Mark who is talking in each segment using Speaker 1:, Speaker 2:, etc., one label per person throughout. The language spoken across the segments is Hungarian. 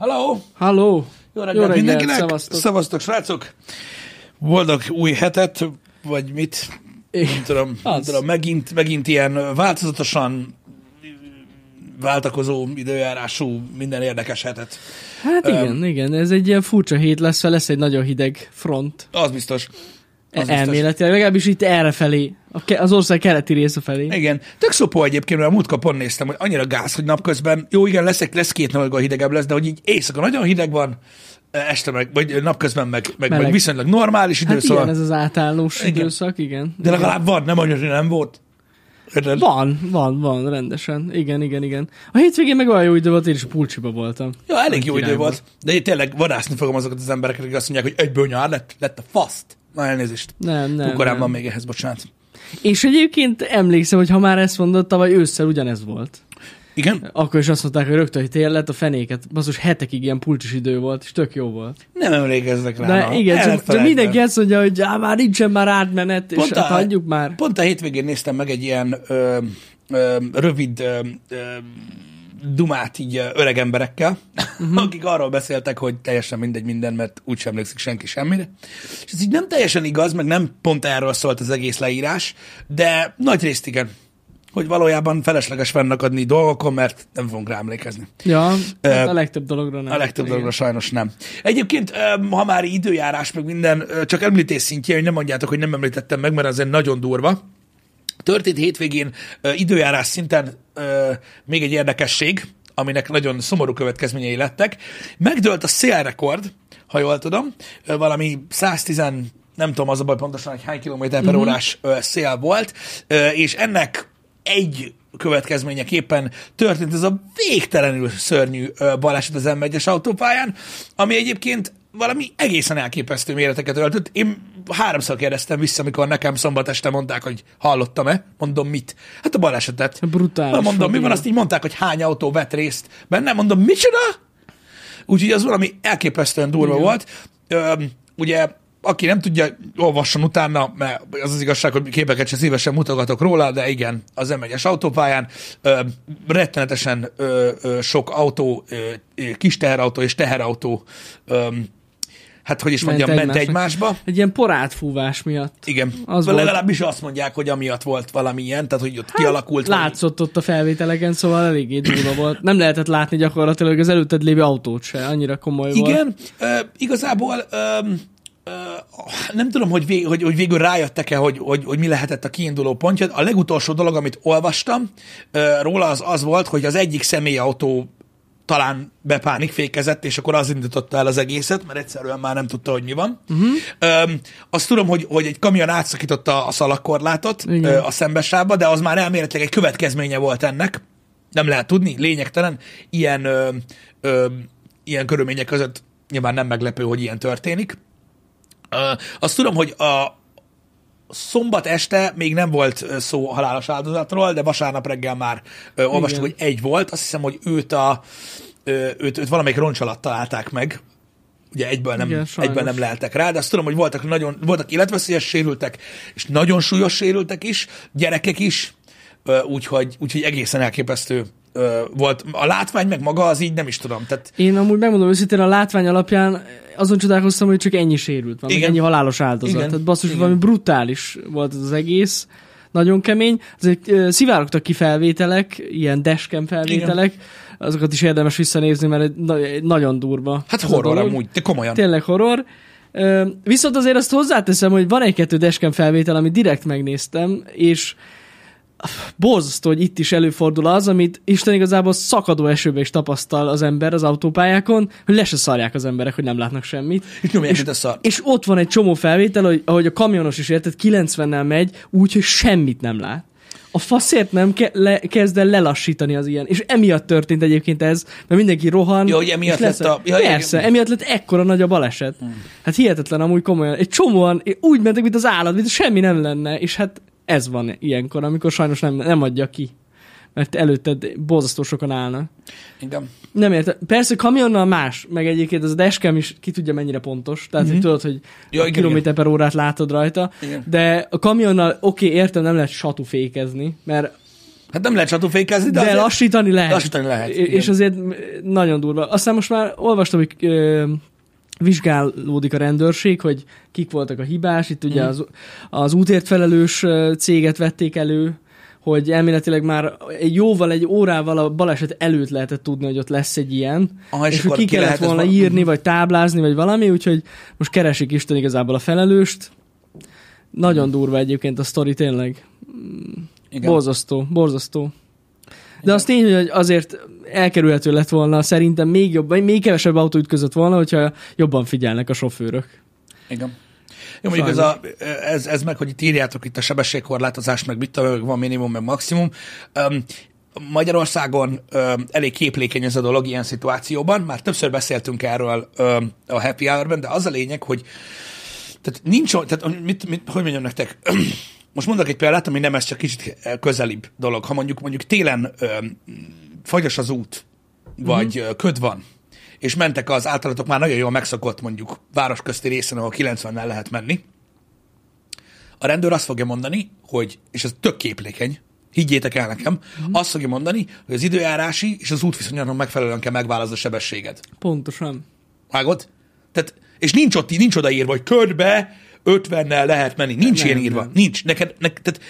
Speaker 1: Halló!
Speaker 2: Halló!
Speaker 1: Jó reggelt,
Speaker 2: Jó reggelt,
Speaker 1: mindenkinek!
Speaker 2: szevasztok.
Speaker 1: Szevasztok, srácok! Boldog új hetet, vagy mit? Nem tudom, nem tudom megint, megint ilyen változatosan váltakozó időjárású, minden érdekes hetet.
Speaker 2: Hát igen, igen, ez egy ilyen furcsa hét lesz, lesz egy nagyon hideg front.
Speaker 1: Az biztos. Az biztos.
Speaker 2: Elméletileg, legalábbis itt errefelé, az ország keleti része felé.
Speaker 1: Igen, tök szopó egyébként, mert a múltkor pont néztem, hogy annyira gáz, hogy napközben, jó igen, lesz, lesz két nap, hidegebb lesz, de hogy így éjszaka nagyon hideg van, este meg, vagy napközben meg, meg, meg viszonylag normális
Speaker 2: Hát
Speaker 1: szóval,
Speaker 2: igen, ez az általános
Speaker 1: Igen.
Speaker 2: időszak, igen.
Speaker 1: de legalább van, nem annyira, nem volt. Érted?
Speaker 2: Van, van, van, rendesen. Igen, igen, igen. A hétvégén meg olyan jó idő volt, én is pulcsiba voltam.
Speaker 1: Ja, elég jó idő volt, de én tényleg vadászni fogom azokat az embereket, akik azt mondják, hogy egyből nyár lett, lett a faszt. Na elnézést.
Speaker 2: Nem, nem,
Speaker 1: korán
Speaker 2: nem.
Speaker 1: még ehhez, bocsánat.
Speaker 2: És egyébként emlékszem, hogy ha már ezt mondod, tavaly ősszel ugyanez volt.
Speaker 1: Igen?
Speaker 2: Akkor is azt mondták, hogy rögtön, hogy tél lett a fenéket. Basszus, hetekig ilyen pulcsis idő volt, és tök jó volt.
Speaker 1: Nem emlékeznek rá.
Speaker 2: De
Speaker 1: na.
Speaker 2: igen, csak, csak mindenki azt mondja, hogy á, már nincsen már átmenet, és
Speaker 1: Pont a-
Speaker 2: hát hagyjuk már.
Speaker 1: Pont a hétvégén néztem meg egy ilyen ö, ö, rövid ö, ö, dumát így öreg emberekkel, uh-huh. akik arról beszéltek, hogy teljesen mindegy minden, mert úgy sem emlékszik senki semmire. És ez így nem teljesen igaz, meg nem pont erről szólt az egész leírás, de nagy részt igen, hogy valójában felesleges fennakadni dolgokon, mert nem fogunk rá emlékezni.
Speaker 2: Ja, hát a legtöbb dologra nem.
Speaker 1: A legtöbb
Speaker 2: Igen.
Speaker 1: dologra sajnos nem. Egyébként, ha már időjárás, meg minden, csak említés szintjén, hogy nem mondjátok, hogy nem említettem meg, mert azért nagyon durva. Történt hétvégén ö, időjárás szinten ö, még egy érdekesség, aminek nagyon szomorú következményei lettek. Megdőlt a szélrekord, ha jól tudom, ö, valami 110 nem tudom az a baj pontosan, hogy hány kilométer per órás ö, szél volt, és ennek egy következményeképpen történt ez a végtelenül szörnyű baleset az M1-es autópályán, ami egyébként valami egészen elképesztő méreteket öltött. Én háromszor kérdeztem vissza, amikor nekem szombat este mondták, hogy hallottam-e. Mondom, mit? Hát a balesetet.
Speaker 2: Brutális
Speaker 1: Na, mondom, mi van? Azt így mondták, hogy hány autó vett részt benne. Mondom, micsoda? Úgyhogy az valami elképesztően durva
Speaker 2: Igen.
Speaker 1: volt. Öm, ugye, aki nem tudja, olvasson utána, mert az az igazság, hogy képeket se szívesen mutogatok róla, de igen, az M1-es autópályán ö, rettenetesen ö, ö, sok autó, ö, kis teherautó és teherautó ö, hát hogy is
Speaker 2: Ment
Speaker 1: mondjam, ment
Speaker 2: egymásnak.
Speaker 1: egymásba.
Speaker 2: Egy ilyen porátfúvás miatt.
Speaker 1: Igen,
Speaker 2: Az volt.
Speaker 1: legalábbis azt mondják, hogy amiatt volt valami ilyen, tehát hogy ott hát, kialakult. valami-
Speaker 2: Látszott ott a felvételeken, szóval eléggé durva volt. Nem lehetett látni gyakorlatilag az előtted lévő autót se, annyira komoly volt.
Speaker 1: Igen, ö, igazából ö, nem tudom, hogy, vég, hogy, hogy végül rájöttek-e, hogy, hogy, hogy mi lehetett a kiinduló pontja. A legutolsó dolog, amit olvastam róla, az az volt, hogy az egyik személyautó talán bepánikfékezett, és akkor az indította el az egészet, mert egyszerűen már nem tudta, hogy mi van. Uh-huh. Öm, azt tudom, hogy, hogy egy kamion átszakította a szalagkorlátot ö, a szembesávba, de az már elméletileg egy következménye volt ennek. Nem lehet tudni, lényegtelen. Ilyen, ö, ö, ilyen körülmények között nyilván nem meglepő, hogy ilyen történik. Ö, azt tudom, hogy a szombat este még nem volt szó halálos áldozatról, de vasárnap reggel már ö, olvastuk,
Speaker 2: Igen.
Speaker 1: hogy egy volt. Azt hiszem, hogy őt, a, ö, őt, őt valamelyik roncs alatt találták meg. Ugye egyből nem,
Speaker 2: Igen, sajnos.
Speaker 1: egyből nem leheltek rá, de azt tudom, hogy voltak, nagyon, voltak életveszélyes sérültek, és nagyon súlyos sérültek is, gyerekek is, úgyhogy, úgyhogy egészen elképesztő ö, volt. A látvány meg maga az így nem is tudom. Tehát
Speaker 2: Én amúgy megmondom őszintén, a látvány alapján azon csodálkoztam, hogy csak ennyi sérült van,
Speaker 1: Igen.
Speaker 2: ennyi halálos áldozat.
Speaker 1: Igen.
Speaker 2: Tehát basszus,
Speaker 1: Igen.
Speaker 2: valami brutális volt az egész. Nagyon kemény. Azért ö, szivárogtak ki felvételek, ilyen dashcam felvételek, azokat is érdemes visszanézni, mert egy, na- egy nagyon durva.
Speaker 1: hát horror amúgy, de komolyan.
Speaker 2: Tényleg horror. Viszont azért azt hozzáteszem, hogy van egy-kettő dashcam felvétel, amit direkt megnéztem, és borzasztó, hogy itt is előfordul az, amit Isten igazából szakadó esőbe is tapasztal az ember az autópályákon, hogy le se szarják az emberek, hogy nem látnak semmit.
Speaker 1: Nyomják, mint a szar.
Speaker 2: És ott van egy csomó felvétel, hogy, ahogy a kamionos is érted, 90-nel megy, úgy, hogy semmit nem lát. A faszért nem ke- le- kezd el lelassítani az ilyen. És emiatt történt egyébként ez, mert mindenki rohan.
Speaker 1: Ja, hogy emiatt
Speaker 2: és lesz-
Speaker 1: lett a- ja.
Speaker 2: Persze, emiatt lett ekkora nagy a baleset. Hát hihetetlen amúgy komolyan. Egy csomóan úgy mentek, mint az állat, mint semmi nem lenne. És hát ez van ilyenkor, amikor sajnos nem, nem adja ki. Mert előtted borzasztó sokan állnak.
Speaker 1: Igen.
Speaker 2: Nem értem. Persze kamionnal más, meg egyébként az a dashcam is ki tudja mennyire pontos. Tehát, mm-hmm. hogy tudod, hogy
Speaker 1: Ja, igen,
Speaker 2: kilométer per órát látod rajta.
Speaker 1: Igen.
Speaker 2: De a kamionnal oké, okay, értem, nem lehet satufékezni, mert
Speaker 1: Hát nem lehet csatúfékezni, de,
Speaker 2: De,
Speaker 1: azért
Speaker 2: lassítani lehet.
Speaker 1: lassítani lehet.
Speaker 2: És
Speaker 1: igen.
Speaker 2: azért nagyon durva. Aztán most már olvastam, hogy vizsgálódik a rendőrség, hogy kik voltak a hibás. Itt
Speaker 1: Mhm.
Speaker 2: ugye az, az útért felelős céget vették elő, hogy elméletileg már egy jóval, egy órával a baleset előtt lehetett tudni, hogy ott lesz egy ilyen.
Speaker 1: Aha,
Speaker 2: és,
Speaker 1: és akkor
Speaker 2: ki kellett volna
Speaker 1: val-
Speaker 2: írni,
Speaker 1: Mhm.
Speaker 2: vagy táblázni, vagy valami, úgyhogy most keresik Isten igazából a felelőst. Nagyon durva egyébként a sztori, tényleg.
Speaker 1: Igen.
Speaker 2: Borzasztó, borzasztó. De az tény, hogy azért elkerülhető lett volna, szerintem még jobb, vagy még kevesebb autó ütközött volna, hogyha jobban figyelnek a sofőrök.
Speaker 1: Igen. Jó, mondjuk ez, a, ez, ez meg, hogy itt írjátok itt a sebességkorlátozást, meg mit tudom, van minimum, meg maximum. Um, Magyarországon um, elég képlékeny ez a dolog ilyen szituációban. Már többször beszéltünk erről um, a Happy Hour-ben, de az a lényeg, hogy tehát nincs, tehát mit, mit, hogy mondjam nektek, most mondok egy példát, ami nem ez csak kicsit közelibb dolog. Ha mondjuk mondjuk télen um, fagyos az út, vagy uh-huh. köd van, és mentek az általatok már nagyon jól megszokott mondjuk városközti részen, ahol 90-nel lehet menni, a rendőr azt fogja mondani, hogy, és ez tök képlékeny, higgyétek el nekem, uh-huh. azt fogja mondani, hogy az időjárási és az útviszonyoknak megfelelően kell megválasztani a sebességed.
Speaker 2: Pontosan.
Speaker 1: Vágod? Tehát, és nincs ott, nincs odaírva, hogy körbe 50-nel lehet menni. Nincs
Speaker 2: Nem,
Speaker 1: ilyen írva.
Speaker 2: nem.
Speaker 1: Nincs. Neked, neked, tehát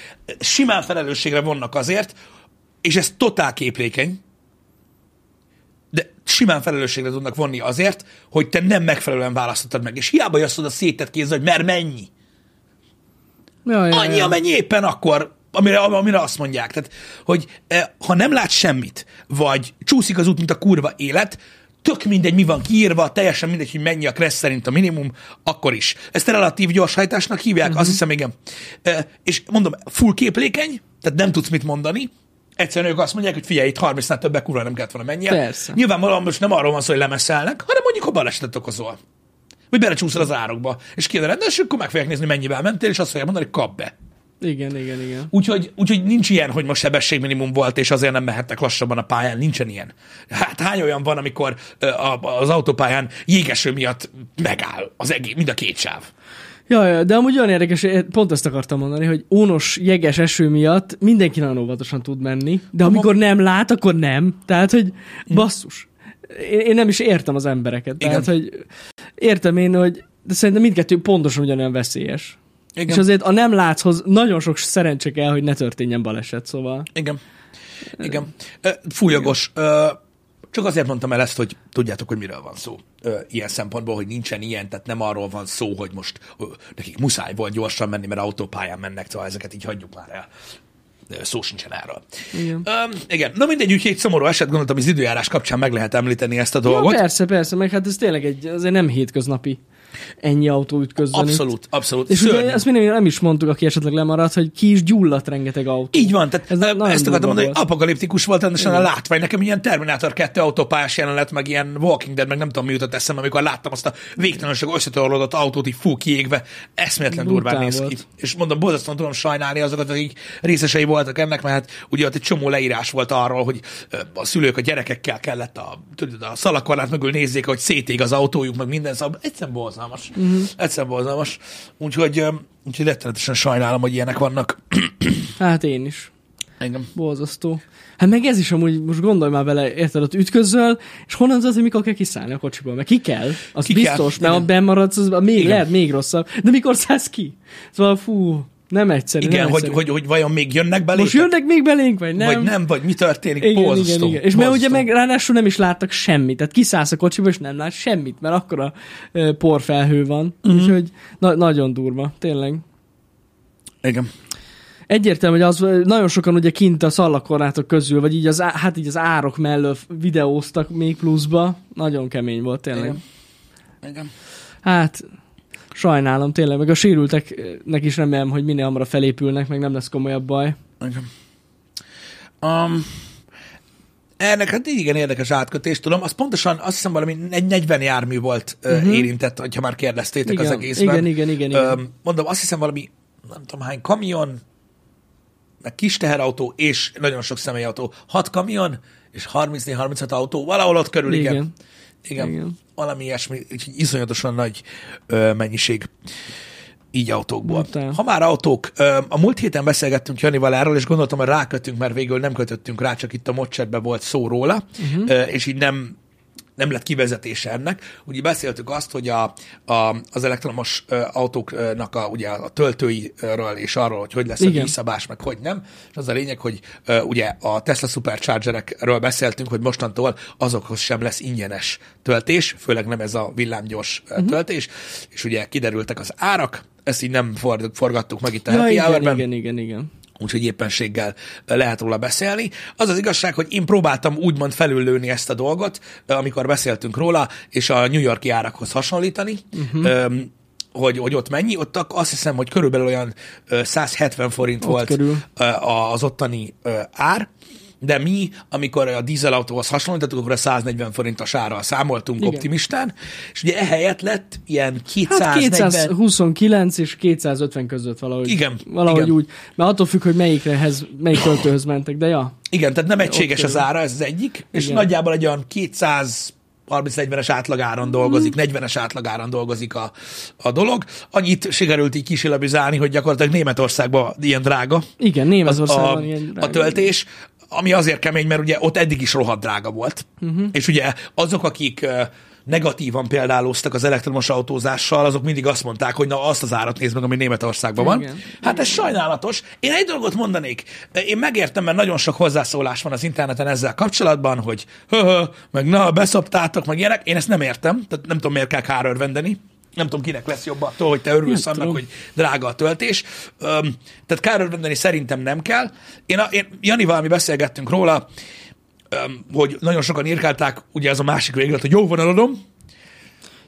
Speaker 1: simán felelősségre vonnak azért, és ez totál képlékeny, de simán felelősségre tudnak vonni azért, hogy te nem megfelelően választottad meg. És hiába jössz oda szétett kézzel, hogy mert mennyi.
Speaker 2: Ja, ja,
Speaker 1: Annyi,
Speaker 2: ja.
Speaker 1: amennyi éppen akkor, amire, amire azt mondják. Tehát, hogy eh, ha nem látsz semmit, vagy csúszik az út, mint a kurva élet, tök mindegy, mi van kiírva, teljesen mindegy, hogy mennyi a kressz szerint a minimum, akkor is. Ezt relatív gyorshajtásnak hívják, uh-huh. azt hiszem, igen. Eh, és mondom, full képlékeny, tehát nem tudsz mit mondani, Egyszerűen ők azt mondják, hogy figyelj, itt 30-nál többek kurva nem kellett volna mennie.
Speaker 2: Persze.
Speaker 1: Nyilvánvalóan most nem arról van szó, hogy lemeszelnek, hanem mondjuk, ha balesetet okozol. Vagy belecsúszol az árokba, és kijön a rendőrség, akkor meg fogják nézni, mennyivel mentél, és azt fogják mondani, hogy kap be.
Speaker 2: Igen, igen, igen.
Speaker 1: Úgyhogy, úgyhogy nincs ilyen, hogy most sebességminimum volt, és azért nem mehettek lassabban a pályán. Nincsen ilyen. Hát hány olyan van, amikor a, az autópályán jégeső miatt megáll az egész, mind a két sáv.
Speaker 2: Ja, ja, de amúgy olyan érdekes, pont ezt akartam mondani, hogy ónos, jeges eső miatt mindenki nagyon óvatosan tud menni, de amikor nem lát, akkor nem. Tehát, hogy basszus. Én, én nem is értem az embereket. Tehát,
Speaker 1: Igen.
Speaker 2: hogy értem én, hogy de szerintem mindkettő pontosan ugyanolyan veszélyes.
Speaker 1: Igen.
Speaker 2: És azért a nem látszhoz nagyon sok szerencse kell, hogy ne történjen baleset, szóval.
Speaker 1: Igen. Igen. Fújogos. Csak azért mondtam el ezt, hogy tudjátok, hogy miről van szó. Ilyen szempontból, hogy nincsen ilyen, tehát nem arról van szó, hogy most nekik muszáj volt gyorsan menni, mert autópályán mennek, szóval ezeket így hagyjuk már el. Szó sincsen erről.
Speaker 2: Igen.
Speaker 1: Um, igen, na mindegy, úgyhogy egy szomorú eset, gondoltam, az időjárás kapcsán meg lehet említeni ezt a
Speaker 2: Ja,
Speaker 1: dolgot.
Speaker 2: persze, persze, meg hát ez tényleg egy, azért nem hétköznapi ennyi autó ütközön. itt.
Speaker 1: abszolút, abszolút.
Speaker 2: És
Speaker 1: Szörnyű.
Speaker 2: ugye ezt mindig nem is mondtuk, aki esetleg lemaradt, hogy ki is gyulladt rengeteg autó.
Speaker 1: Így van, tehát
Speaker 2: Ez nagyon
Speaker 1: ezt akartam mondani, hogy apokaliptikus volt rendesen a látvány. Nekem ilyen Terminator 2 autópályás jelenet, meg ilyen Walking Dead, meg nem tudom mi jutott eszembe, amikor láttam azt a végtelenség összetorlódott autót így fú kiégve. Eszméletlen durván néz ki. És mondom, borzasztóan tudom sajnálni azokat, akik részesei voltak ennek, mert hát ugye ott egy csomó leírás volt arról, hogy a szülők a gyerekekkel kellett a, tudod, a szalakorlát mögül nézzék, hogy szétég az autójuk, meg minden, szóval egyszerűen borzalmas. Uh-huh. Egyszerűen borzalmas. Úgyhogy, úgyhogy rettenetesen sajnálom, hogy ilyenek vannak.
Speaker 2: Hát én is.
Speaker 1: Engem.
Speaker 2: Borzasztó. Hát meg ez is amúgy, most gondolj már bele, érted, ott ütközöl, és honnan tudod, hogy mikor kell kiszállni a kocsiból? Mert ki kell, az
Speaker 1: Ki
Speaker 2: ki
Speaker 1: kell,
Speaker 2: biztos, mert ha
Speaker 1: igen.
Speaker 2: benn maradsz, az még
Speaker 1: Igen.
Speaker 2: lehet még rosszabb. De mikor szállsz ki? Szóval fú, nem egyszerű.
Speaker 1: Igen,
Speaker 2: nem
Speaker 1: hogy,
Speaker 2: egyszerű.
Speaker 1: hogy, hogy vajon még jönnek belétek?
Speaker 2: Most jönnek még belénk, vagy nem?
Speaker 1: Vagy nem, vagy mi történik?
Speaker 2: Igen,
Speaker 1: Borzasztó.
Speaker 2: igen, igen. És mert ugye meg ráadásul nem is láttak semmit. Tehát kiszállsz a kocsiba, és nem látsz semmit, mert akkora ö, porfelhő van. Mm. Úgyhogy na- nagyon durva, tényleg.
Speaker 1: Igen.
Speaker 2: Egyértelmű, hogy az, nagyon sokan ugye kint a szallakorlátok közül, vagy így az, hát így az árok mellől videóztak még pluszba. Nagyon kemény volt tényleg.
Speaker 1: Igen. Igen.
Speaker 2: Hát, sajnálom tényleg, meg a sérülteknek is remélem, hogy minél hamarabb felépülnek, meg nem lesz komolyabb baj.
Speaker 1: Igen. Um, ennek hát igen érdekes átkötés, tudom. Az pontosan azt hiszem valami egy 40 jármű volt uh-huh. érintett, hogyha már kérdeztétek.
Speaker 2: Igen,
Speaker 1: az egészben.
Speaker 2: igen, igen, igen, igen.
Speaker 1: Öm, mondom, azt hiszem valami, nem tudom hány kamion, meg kis teherautó, és nagyon sok személyautó. Hat kamion, és 30-36 autó, valahol ott körül, igen.
Speaker 2: Igen.
Speaker 1: Igen. igen. Valami ilyesmi, úgyhogy iszonyatosan nagy ö, mennyiség. így autókból.
Speaker 2: Brutál.
Speaker 1: Ha már autók, a múlt héten beszélgettünk Janival erről, és gondoltam, hogy rákötünk, mert végül nem kötöttünk rá, csak itt a modchatben volt szó róla, uh-huh. és így nem nem lett kivezetése ennek. Ugye beszéltük azt, hogy a, a, az elektromos autóknak a, ugye a töltőiről és arról, hogy hogy lesz a
Speaker 2: Igen.
Speaker 1: díjszabás, meg hogy nem. És az a lényeg, hogy ugye a Tesla Superchargerekről beszéltünk, hogy mostantól azokhoz sem lesz ingyenes töltés, főleg nem ez a villámgyors uh-huh. töltés, és ugye kiderültek az árak, ezt így nem for, forgattuk meg itt a
Speaker 2: Ja,
Speaker 1: Happy
Speaker 2: igen, igen, igen, igen.
Speaker 1: Úgyhogy éppenséggel lehet róla beszélni. Az az igazság, hogy én próbáltam úgymond felüllőni ezt a dolgot, amikor beszéltünk róla, és a New Yorki árakhoz hasonlítani, uh-huh. hogy, hogy ott mennyi. Ott azt hiszem, hogy körülbelül olyan ö, 170 forint
Speaker 2: Ott
Speaker 1: volt
Speaker 2: körül.
Speaker 1: a- az ottani ár, de mi, amikor a dízelautóhoz hasonlítottuk, akkor a 140 forintos árral számoltunk
Speaker 2: Igen.
Speaker 1: optimistán, és ugye ehelyett lett ilyen 240...
Speaker 2: Hát 229 és 250 között valahogy.
Speaker 1: Igen,
Speaker 2: Valahogy
Speaker 1: igen.
Speaker 2: úgy. Mert attól függ, hogy melyikrehez, melyik töltőhöz mentek, de ja.
Speaker 1: Igen, tehát nem egységes az ára, ez az egyik, és
Speaker 2: Igen.
Speaker 1: nagyjából egy olyan 200 30-40-es átlagáron dolgozik, 40-es átlagáron dolgozik a, a dolog. Annyit sikerült így kisilabizálni, hogy gyakorlatilag Németországban ilyen drága
Speaker 2: Igen, Németországban
Speaker 1: a,
Speaker 2: ilyen
Speaker 1: a töltés, ami azért kemény, mert ugye ott eddig is rohadt drága volt. Uh-huh. És ugye azok, akik negatívan példáloztak az elektromos autózással, azok mindig azt mondták, hogy na azt az árat nézd meg, ami Németországban van.
Speaker 2: Igen.
Speaker 1: Hát ez sajnálatos. Én egy dolgot mondanék. Én megértem, mert nagyon sok hozzászólás van az interneten ezzel kapcsolatban, hogy hö, meg na, beszoptátok, meg ilyenek. Én ezt nem értem, tehát nem tudom, miért kell kárörvendeni. Nem tudom, kinek lesz jobb attól, hogy te örülsz
Speaker 2: Nem
Speaker 1: annak,
Speaker 2: tudom.
Speaker 1: hogy drága a töltés. Öm, tehát kárörvendeni szerintem nem kell. Én, a, én Janival mi beszélgettünk róla, öm, hogy nagyon sokan írkálták, ugye ez a másik véglet, hogy jó van, eladom,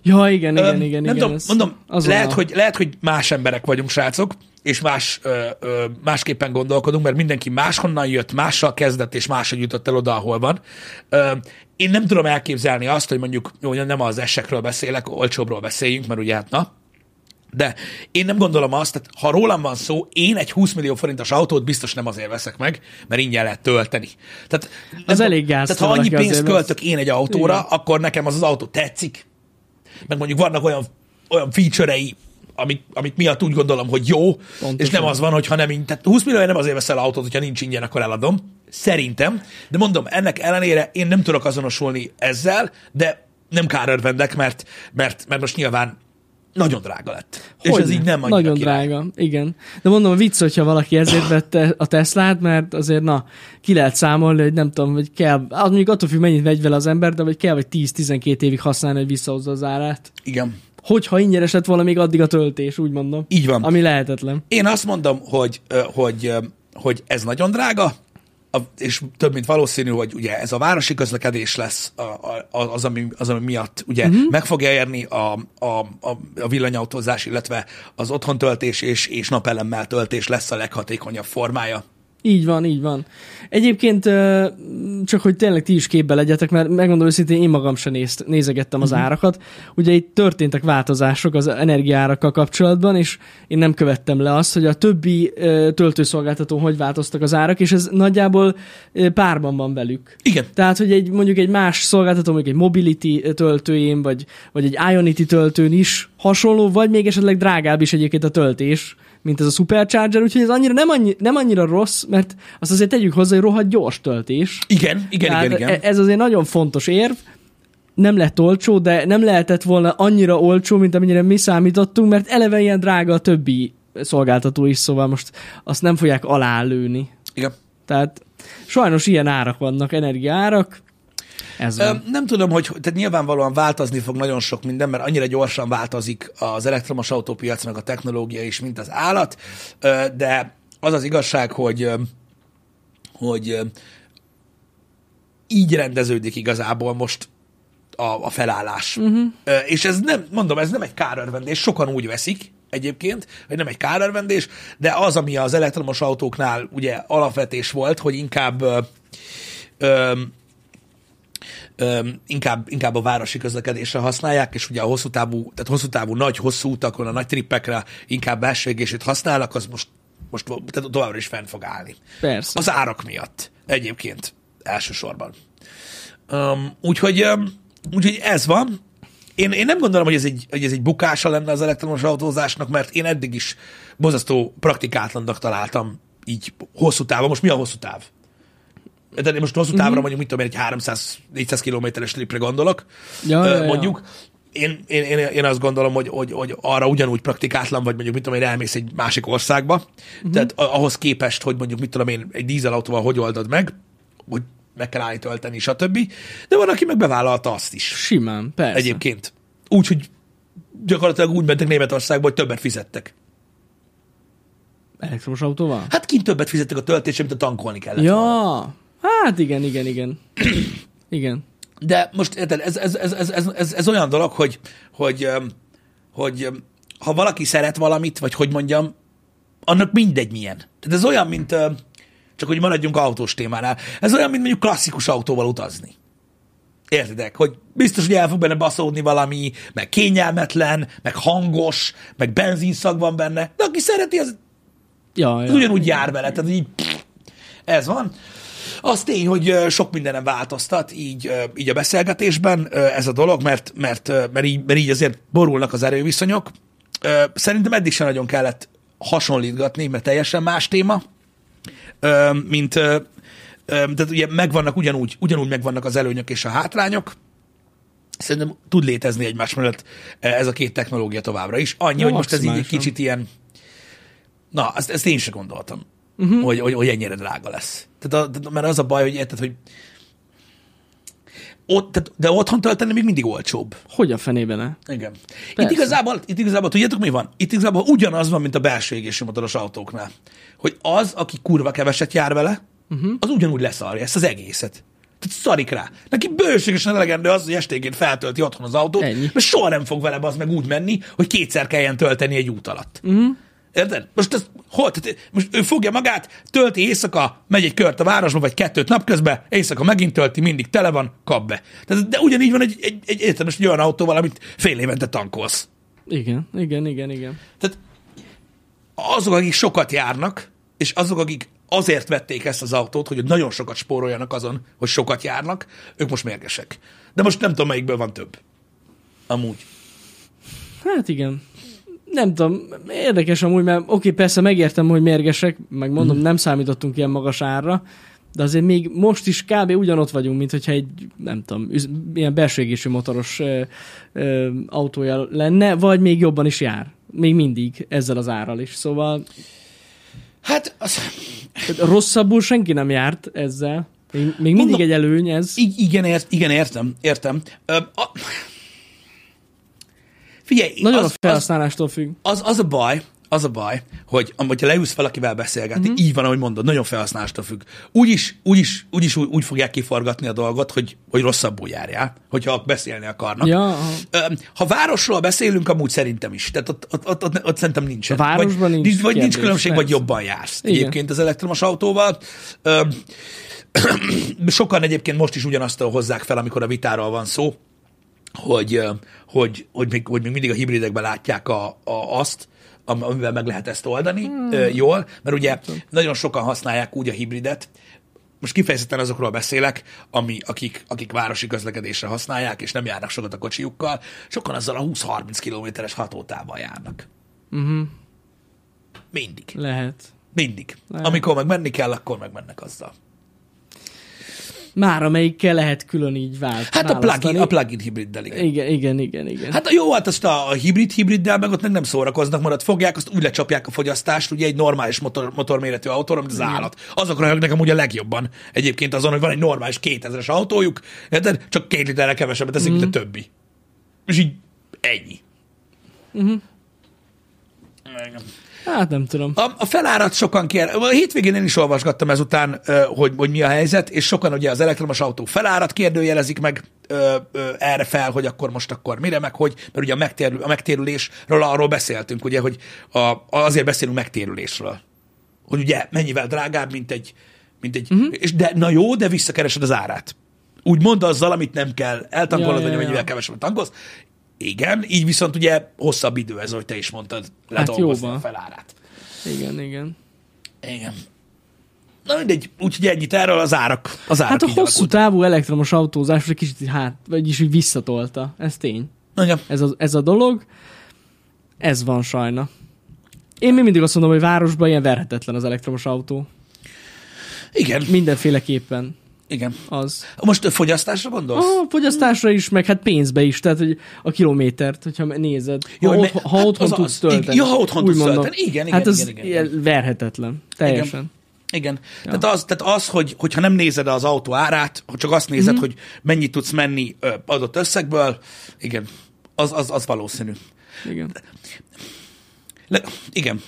Speaker 2: Ja, igen, igen,
Speaker 1: Öm,
Speaker 2: igen.
Speaker 1: nem
Speaker 2: igen,
Speaker 1: tudom,
Speaker 2: ez
Speaker 1: mondom,
Speaker 2: azonnal.
Speaker 1: lehet hogy, lehet, hogy más emberek vagyunk, srácok, és más, ö, ö, másképpen gondolkodunk, mert mindenki máshonnan jött, mással kezdett, és máshogy jutott el oda, ahol van. Ö, én nem tudom elképzelni azt, hogy mondjuk, jó, nem az esekről beszélek, olcsóbbról beszéljünk, mert ugye hát na, de én nem gondolom azt, tehát ha rólam van szó, én egy 20 millió forintos autót biztos nem azért veszek meg, mert ingyen lehet tölteni. Tehát, nem
Speaker 2: Az
Speaker 1: tudom,
Speaker 2: elég gáz,
Speaker 1: Tehát ha annyi pénzt költök én egy autóra,
Speaker 2: Igen.
Speaker 1: akkor nekem az az autó tetszik, meg mondjuk vannak olyan, olyan feature-ei, amik, amik miatt úgy gondolom, hogy jó,
Speaker 2: Pontosan.
Speaker 1: és nem az van, hogyha nem ingyen. Tehát 20 millió nem azért veszel autót, hogyha nincs ingyen, akkor eladom. Szerintem. De mondom, ennek ellenére én nem tudok azonosulni ezzel, de nem kárörvendek, mert, mert, mert most nyilván nagyon drága lett. és ez így nem annyira
Speaker 2: Nagyon
Speaker 1: király.
Speaker 2: drága, igen. De mondom, vicc, hogyha valaki ezért vette a Teslát, mert azért, na, ki lehet számolni, hogy nem tudom, hogy kell, az mondjuk attól függ, mennyit megy vele az ember, de hogy kell, vagy 10-12 évig használni, hogy visszahozza az árát.
Speaker 1: Igen.
Speaker 2: Hogyha ingyenes lett volna még addig a töltés, úgy mondom.
Speaker 1: Így van.
Speaker 2: Ami lehetetlen.
Speaker 1: Én azt mondom, hogy, hogy, hogy ez nagyon drága, és több mint valószínű, hogy ugye ez a városi közlekedés lesz az, ami, az, ami miatt ugye uh-huh. meg fogja érni a, a, a, a villanyautózás, illetve az otthontöltés és, és napelemmel töltés lesz a leghatékonyabb formája.
Speaker 2: Így van, így van. Egyébként csak, hogy tényleg ti is képbe legyetek, mert megmondom őszintén, én magam sem nézt, nézegettem az
Speaker 1: Mhm.
Speaker 2: árakat. Ugye itt történtek változások az energiárakkal kapcsolatban, és én nem követtem le azt, hogy a többi ö, töltőszolgáltatón hogy változtak az árak, és ez nagyjából párban van velük.
Speaker 1: Igen.
Speaker 2: Tehát, hogy egy, mondjuk egy más szolgáltató, mondjuk egy Mobility töltőjén, vagy, vagy egy Ionity töltőn is hasonló, vagy még esetleg drágább is egyébként a töltés, mint ez a Supercharger, úgyhogy ez annyira nem, annyi, nem annyira rossz, mert azt azért tegyük hozzá, hogy rohadt gyors töltés.
Speaker 1: Igen, igen,
Speaker 2: Tehát
Speaker 1: igen, igen.
Speaker 2: e- Ez azért nagyon fontos érv. Nem lett olcsó, de nem lehetett volna annyira olcsó, mint amennyire mi számítottunk, mert eleve ilyen drága a többi szolgáltató is, szóval most azt nem fogják alálőni.
Speaker 1: igen.
Speaker 2: Tehát sajnos ilyen árak vannak, energiaárak. Ez
Speaker 1: Ö. Nem tudom, hogy tehát nyilvánvalóan változni fog nagyon sok minden, mert annyira gyorsan változik az elektromos autópiac, meg a technológia is, mint az állat, Ö, de az az igazság, hogy, hogy így rendeződik igazából most a, a felállás. Uh-huh. És ez nem, mondom, ez nem egy kárörvendés, sokan úgy veszik egyébként, hogy nem egy kárörvendés, de az, ami az elektromos autóknál ugye alapvetés volt, hogy inkább ö, ö, öm, inkább, inkább a városi közlekedésre használják, és ugye a hosszú távú, tehát hosszú távú nagy, hosszú utakon, a nagy trippekre inkább belső égését használnak, az most, most tehát továbbra is fenn fog állni.
Speaker 2: Persze.
Speaker 1: Az árak miatt egyébként elsősorban. Um, úgyhogy, um, úgyhogy ez van. én, én nem gondolom, hogy ez, egy, hogy ez egy bukása lenne az elektromos autózásnak, mert én eddig is bozasztó praktikátlannak találtam így hosszú távon. Most mi a hosszú táv? De most hosszú távra
Speaker 2: Mhm.
Speaker 1: mondjuk, mit tudom én, egy 300-400 kilométeres tripre gondolok,
Speaker 2: Ja,
Speaker 1: ö,
Speaker 2: ja, ja.
Speaker 1: mondjuk. Én, én, én, én azt gondolom, hogy, hogy, hogy arra ugyanúgy praktikátlan vagy, mondjuk, mit tudom én, elmész egy másik országba, uh-huh. tehát ahhoz képest, hogy mondjuk, mit tudom én, egy dízelautóval hogy oldod meg, hogy meg kell állni tölteni, stb. De van, aki meg bevállalta azt is.
Speaker 2: Simán, persze.
Speaker 1: Egyébként. Úgy, hogy gyakorlatilag úgy mentek Németországba, hogy többet fizettek.
Speaker 2: Elektromos autóval?
Speaker 1: Hát kint többet fizettek a töltésre, mint a tankolni kellett volna.
Speaker 2: Hát igen, igen, igen. igen.
Speaker 1: De most érted, ez, ez, ez, ez, ez, ez, ez olyan dolog, hogy, hogy, hogy ha valaki szeret valamit, vagy hogy mondjam, annak mindegy milyen. Tehát ez olyan, mint, csak hogy maradjunk autós témánál, ez olyan, mint mondjuk klasszikus autóval utazni. Értedek? Hogy biztos, hogy el fog benne baszódni valami, meg kényelmetlen, meg hangos, meg benzinszag van benne, de aki szereti, az
Speaker 2: Ja, ja.
Speaker 1: ugyanúgy jár vele, tehát így ez van. Az tény, hogy sok mindenem változtat így, így a beszélgetésben ez a dolog, mert, mert, mert, így, mert így azért borulnak az erőviszonyok. Szerintem eddig sem nagyon kellett hasonlítgatni, mert teljesen más téma, mint tehát ugye megvannak ugyanúgy, ugyanúgy megvannak az előnyök és a hátrányok, Szerintem tud létezni egymás mellett ez a két technológia továbbra is. Annyi,
Speaker 2: Ja,
Speaker 1: hogy most ez így egy kicsit ilyen Na, ezt, ezt én sem gondoltam, uh-huh. hogy, hogy, hogy ennyire drága lesz. Tehát a, mert az a baj, hogy érted, hogy ott, tehát, de otthon tölteni még mindig olcsóbb.
Speaker 2: Hogy a fenében ne?
Speaker 1: Igen. Itt
Speaker 2: Persze.
Speaker 1: igazából, itt igazából, tudjátok mi van? Itt igazából ugyanaz van, mint a belső égésű motoros autóknál. Hogy az, aki kurva keveset jár vele, uh-huh. az ugyanúgy leszarja ezt az egészet. Tehát szarik rá. Neki bőségesen elegendő az, hogy esténként feltölti otthon az autót,
Speaker 2: Ennyi.
Speaker 1: mert soha nem fog vele az meg úgy menni, hogy kétszer kelljen tölteni egy út alatt. Uh-huh. Érted? Most, ez, hol, tehát most ő fogja magát, tölti éjszaka, megy egy kört a városba, vagy kettőt napközben, éjszaka megint tölti, mindig tele van, kap be. Tehát, de ugyanígy van egy, egy, egy értelmes egy olyan autóval, amit fél évente tankolsz.
Speaker 2: Igen, igen, igen, igen.
Speaker 1: Tehát azok, akik sokat járnak, és azok, akik azért vették ezt az autót, hogy nagyon sokat spóroljanak azon, hogy sokat járnak, ők most mérgesek. De most nem tudom, melyikből van több. Amúgy.
Speaker 2: Hát igen. Nem tudom, érdekes amúgy, mert oké, persze megértem, hogy mérgesek, meg mondom,
Speaker 1: Mhm.
Speaker 2: nem számítottunk ilyen magas árra, de azért még most is kb. ugyanott vagyunk, mint hogyha egy, nem tudom, ilyen belső égésű motoros ö, ö, autója lenne, vagy még jobban is jár. Még mindig ezzel az árral is. Szóval
Speaker 1: Hát, az,
Speaker 2: rosszabbul senki nem járt ezzel. Még, még mindig
Speaker 1: Mondom-
Speaker 2: egy előny ez.
Speaker 1: Igen, ért, igen, értem, értem. Ö, a, figyelj,
Speaker 2: Nagyon
Speaker 1: az,
Speaker 2: a felhasználástól függ.
Speaker 1: az, az a baj, az a baj, hogy hogyha leülsz valakivel beszélgetni, mm-hmm. így van, ahogy mondod, nagyon felhasználástól függ. Úgyis, úgyis, úgyis úgy, úgy fogják kiforgatni a dolgot, hogy, hogy rosszabbul járjál, hogyha beszélni akarnak.
Speaker 2: Ja,
Speaker 1: Ha városról beszélünk, amúgy szerintem is. Tehát ott, ott, ott, ott, ott szerintem nincsen.
Speaker 2: A városban
Speaker 1: vagy,
Speaker 2: nincs
Speaker 1: Vagy nincs különbség, vagy
Speaker 2: persze.
Speaker 1: jobban jársz
Speaker 2: Igen.
Speaker 1: egyébként az elektromos autóval. Sokan egyébként most is ugyanazt hozzák fel, amikor a vitáról van szó, hogy, hogy, hogy, még, hogy még mindig a hibridekben látják a, a, azt, am- amivel meg lehet ezt oldani hmm. jól, mert ugye nagyon sokan használják úgy a hibridet, most kifejezetten azokról beszélek, ami, akik, akik városi közlekedésre használják, és nem járnak sokat a kocsijukkal, sokan azzal a 20-30 kilométeres hatótávval járnak.
Speaker 2: Uh-huh.
Speaker 1: Mindig.
Speaker 2: Lehet.
Speaker 1: Mindig.
Speaker 2: Lehet.
Speaker 1: Amikor meg menni kell, akkor megmennek azzal.
Speaker 2: Már amelyikkel lehet külön így vált.
Speaker 1: Hát a plug-in, a plug-in hibriddel, igen.
Speaker 2: Igen, igen, igen, igen.
Speaker 1: Hát a jó, hát azt a, a hibrid hibriddel meg ott meg nem szórakoznak, ott fogják, azt úgy lecsapják a fogyasztást, ugye egy normális motor, motorméretű autóra, mint az állat. Azok röhögnek amúgy a legjobban. Egyébként azon, hogy van egy normális 2000-es autójuk, érted? Csak két literre kevesebbet teszik, mint a többi. És így ennyi. Uh-huh.
Speaker 2: Hát nem tudom.
Speaker 1: A, a felárat sokan kér. A hétvégén én is olvasgattam ezután, hogy, hogy mi a helyzet, és sokan ugye az elektromos autó felárat kérdőjelezik meg ö, ö, erre fel, hogy akkor most akkor mire, meg hogy, mert ugye a, megtérül, a megtérülésről arról beszéltünk, ugye, hogy a, azért beszélünk megtérülésről. Hogy ugye mennyivel drágább, mint egy, mint egy uh-huh. és de, na jó, de visszakeresed az árát. Úgy mondd azzal, amit nem kell eltankolod,
Speaker 2: ja,
Speaker 1: ja, vagy
Speaker 2: ja.
Speaker 1: mennyivel kevesebbet tankolsz. Igen, így viszont ugye hosszabb idő ez, hogy te is mondtad, ledolgozni
Speaker 2: jóban.
Speaker 1: a felárát.
Speaker 2: Igen, igen.
Speaker 1: Igen. Na mindegy, úgyhogy ennyit erről az árak. Az árak
Speaker 2: Hát a
Speaker 1: így
Speaker 2: hosszú
Speaker 1: alakultak.
Speaker 2: távú elektromos autózás egy kicsit hát, vagyis úgy visszatolta. Ez tény.
Speaker 1: Igen.
Speaker 2: ez a, ez a dolog. Ez van sajna. Én még mindig azt mondom, hogy városban ilyen verhetetlen az elektromos autó.
Speaker 1: Igen.
Speaker 2: Mindenféleképpen
Speaker 1: Igen.
Speaker 2: az.
Speaker 1: Most fogyasztásra gondolsz?
Speaker 2: A fogyasztásra is, meg hát pénzbe is, tehát hogy a kilométert, hogyha nézed.
Speaker 1: Jó,
Speaker 2: ha,
Speaker 1: me-
Speaker 2: ha
Speaker 1: hát
Speaker 2: otthon
Speaker 1: az
Speaker 2: tudsz
Speaker 1: az.
Speaker 2: tölteni.
Speaker 1: Igen. Ja, ha otthon tudsz
Speaker 2: mondom.
Speaker 1: tölteni. Igen, igen,
Speaker 2: Hát
Speaker 1: igen, igen,
Speaker 2: ilyen verhetetlen. Teljesen.
Speaker 1: Igen. Tehát, az, tehát az, hogy, hogyha nem nézed az autó árát, ha csak azt nézed,
Speaker 2: Mhm.
Speaker 1: hogy mennyit tudsz menni ö, adott összegből, igen, az, az, az valószínű.
Speaker 2: Igen.
Speaker 1: Le, igen,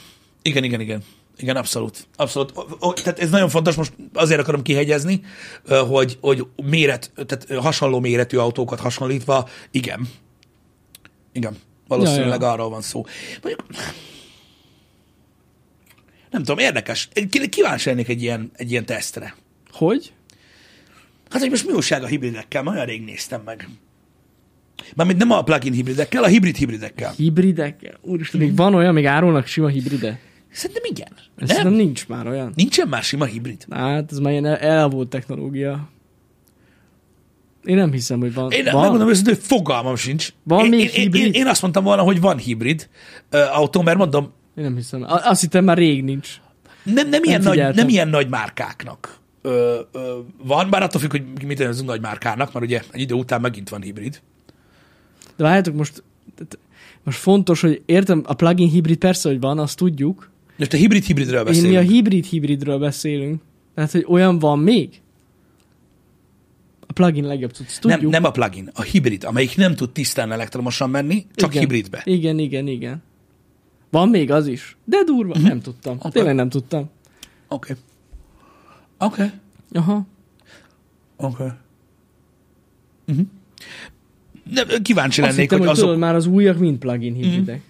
Speaker 1: igen, igen, igen. Igen, abszolút. Abszolút. O, o, tehát ez nagyon fontos, most azért akarom kihegyezni, hogy, hogy méret, tehát hasonló méretű autókat hasonlítva, igen. Igen. Valószínűleg
Speaker 2: Ja, ja.
Speaker 1: arról van szó. Mondjuk, nem tudom, érdekes. Kíváncsi lennék egy ilyen, egy ilyen tesztre.
Speaker 2: Hogy?
Speaker 1: Hát, hogy most mi újság a hibridekkel? Már olyan rég néztem meg. Mármint nem a plug-in hibridekkel, a hibrid hibridekkel.
Speaker 2: Hibridek? Úristen, még van olyan, még árulnak sima hibride?
Speaker 1: Szerintem igen. Nem?
Speaker 2: nem nincs már olyan.
Speaker 1: Nincsen már sima hibrid.
Speaker 2: Hát, ez már ilyen el- elavult technológia. Én nem hiszem, hogy van.
Speaker 1: Én
Speaker 2: van?
Speaker 1: megmondom őszintén, hogy fogalmam sincs.
Speaker 2: Van
Speaker 1: én,
Speaker 2: még
Speaker 1: én, én,
Speaker 2: hibrid?
Speaker 1: én, én, azt mondtam volna, hogy van hibrid uh, autó, mert mondom,
Speaker 2: Én nem hiszem. Azt hittem már rég nincs.
Speaker 1: nem, nem, ilyen, nagy, nem ilyen nagy márkáknak ö, ö, van, bár attól függ, hogy mit nevezünk nagy márkának, mert ugye egy idő után megint van hibrid.
Speaker 2: De várjátok, most, most fontos, hogy értem, a plugin hibrid persze, hogy van, azt tudjuk.
Speaker 1: Most a hibrid-hibridről
Speaker 2: Én
Speaker 1: beszélünk.
Speaker 2: mi a hibrid hibridről beszélünk. Tehát, hogy olyan van még? A plugin legjobb cucc, tudjuk.
Speaker 1: nem, nem a plugin, a hibrid, amelyik nem tud tisztán elektromosan menni, csak
Speaker 2: igen.
Speaker 1: hibridbe.
Speaker 2: Igen, igen, igen. Van még az is. De durva, uh-huh. nem tudtam.
Speaker 1: Oké.
Speaker 2: Tényleg nem tudtam.
Speaker 1: Oké. Oké.
Speaker 2: Aha.
Speaker 1: Oké. Uh-huh. Nem, kíváncsi
Speaker 2: Azt
Speaker 1: lennék,
Speaker 2: hittem,
Speaker 1: hogy
Speaker 2: hogy
Speaker 1: azok...
Speaker 2: tudod, már az újak mind plugin hibridek.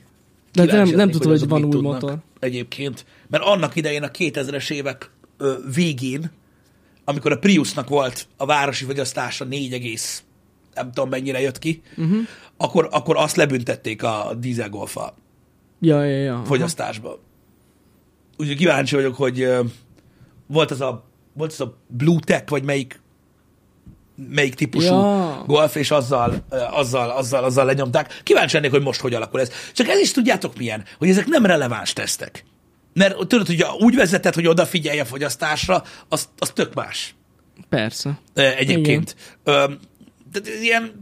Speaker 2: De nem, nem tudtam, hogy van új
Speaker 1: tudnak
Speaker 2: motor.
Speaker 1: Egyébként. Mert annak idején a 2000-es évek ö, végén, amikor a Priusnak volt a városi fogyasztása 4, egész, nem tudom mennyire jött ki, uh-huh. akkor, akkor azt lebüntették a dízelgolfa
Speaker 2: Ja, ja, ja.
Speaker 1: fogyasztásba. Úgyhogy kíváncsi vagyok, hogy ö, volt az a, volt az a Blue Tech, vagy melyik melyik típusú
Speaker 2: Ja.
Speaker 1: golf, és azzal, azzal, azzal, azzal lenyomták. Kíváncsi lennék, hogy most hogy alakul ez. Csak ez is tudjátok milyen, hogy ezek nem releváns tesztek. Mert tudod, hogy úgy vezeted, hogy odafigyelj a fogyasztásra, az, az tök más
Speaker 2: Persze.
Speaker 1: egyébként. Ö, Tehát ilyen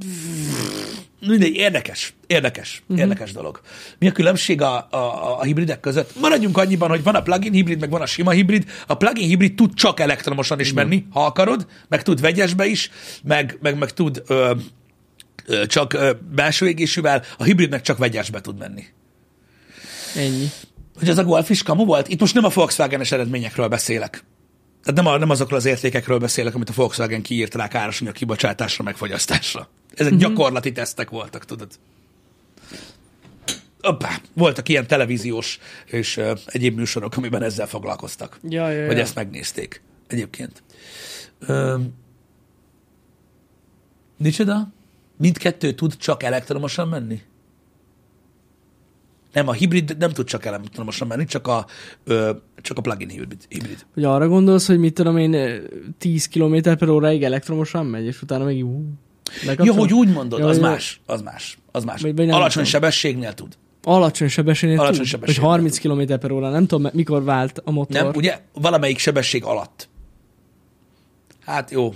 Speaker 1: mindegy, érdekes, érdekes, uh-huh. érdekes dolog. Mi a különbség a, a, a hibridek között? Maradjunk annyiban, hogy van a plug-in hibrid, meg van a sima hibrid. A plug-in hibrid tud csak elektromosan is menni, ha akarod, meg tud vegyesbe is, meg, meg, meg tud ö, ö, csak ö, belső égésűvel, a hibrid meg csak vegyesbe tud menni.
Speaker 2: Ennyi.
Speaker 1: Hogy ez a Golf is kamu volt? Itt most nem a Volkswagen-es eredményekről beszélek. Tehát nem, a, nem azokról az értékekről beszélek, amit a Volkswagen kiírt rá károsanyag kibocsátásra, meg fogyasztásra. Ezek uh-huh. gyakorlati tesztek voltak, tudod. Oppá, voltak ilyen televíziós és uh, egyéb műsorok, amiben ezzel foglalkoztak.
Speaker 2: Ja, ja,
Speaker 1: Vagy
Speaker 2: ja.
Speaker 1: ezt megnézték egyébként. Um, micsoda? Mindkettő tud csak elektromosan menni? Nem, a hibrid nem tud csak elektromosan menni, csak a, ö, csak a plug-in hibrid. hibrid.
Speaker 2: Hogy arra gondolsz, hogy mit tudom én, eh, 10 km per óráig elektromosan megy, és utána meg ú,
Speaker 1: Jó,
Speaker 2: lekapcsol?
Speaker 1: hogy úgy mondod,
Speaker 2: Ja,
Speaker 1: az
Speaker 2: ja.
Speaker 1: más, az más, az más.
Speaker 2: Vagy- vagy
Speaker 1: Alacsony
Speaker 2: tudom.
Speaker 1: sebességnél tud.
Speaker 2: Alacsony sebességnél
Speaker 1: Alacsony
Speaker 2: tud,
Speaker 1: sebességnél
Speaker 2: Vagy 30 km per óra, nem tudom, mikor vált a motor.
Speaker 1: Nem, ugye? Valamelyik sebesség alatt. Hát jó.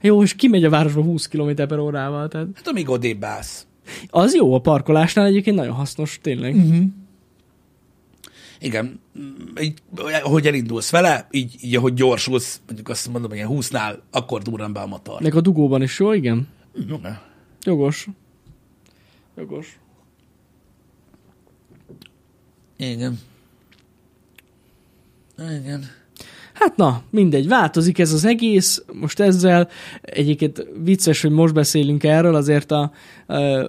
Speaker 2: Jó, és kimegy a városba 20 km per órával, tehát
Speaker 1: Hát amíg odébb állsz.
Speaker 2: Az jó a parkolásnál egyébként nagyon hasznos, tényleg.
Speaker 1: Mhm.
Speaker 2: Mm.
Speaker 1: Igen, így, ahogy elindulsz vele, így, így ahogy gyorsulsz, mondjuk azt mondom, hogy ilyen 20-nál, akkor durran be a motor.
Speaker 2: Meg a dugóban is jó, igen?
Speaker 1: Mm,
Speaker 2: Jogos. Jogos.
Speaker 1: Igen. Igen.
Speaker 2: Hát na, mindegy, változik ez az egész, most ezzel egyébként vicces, hogy most beszélünk erről, azért a, uh,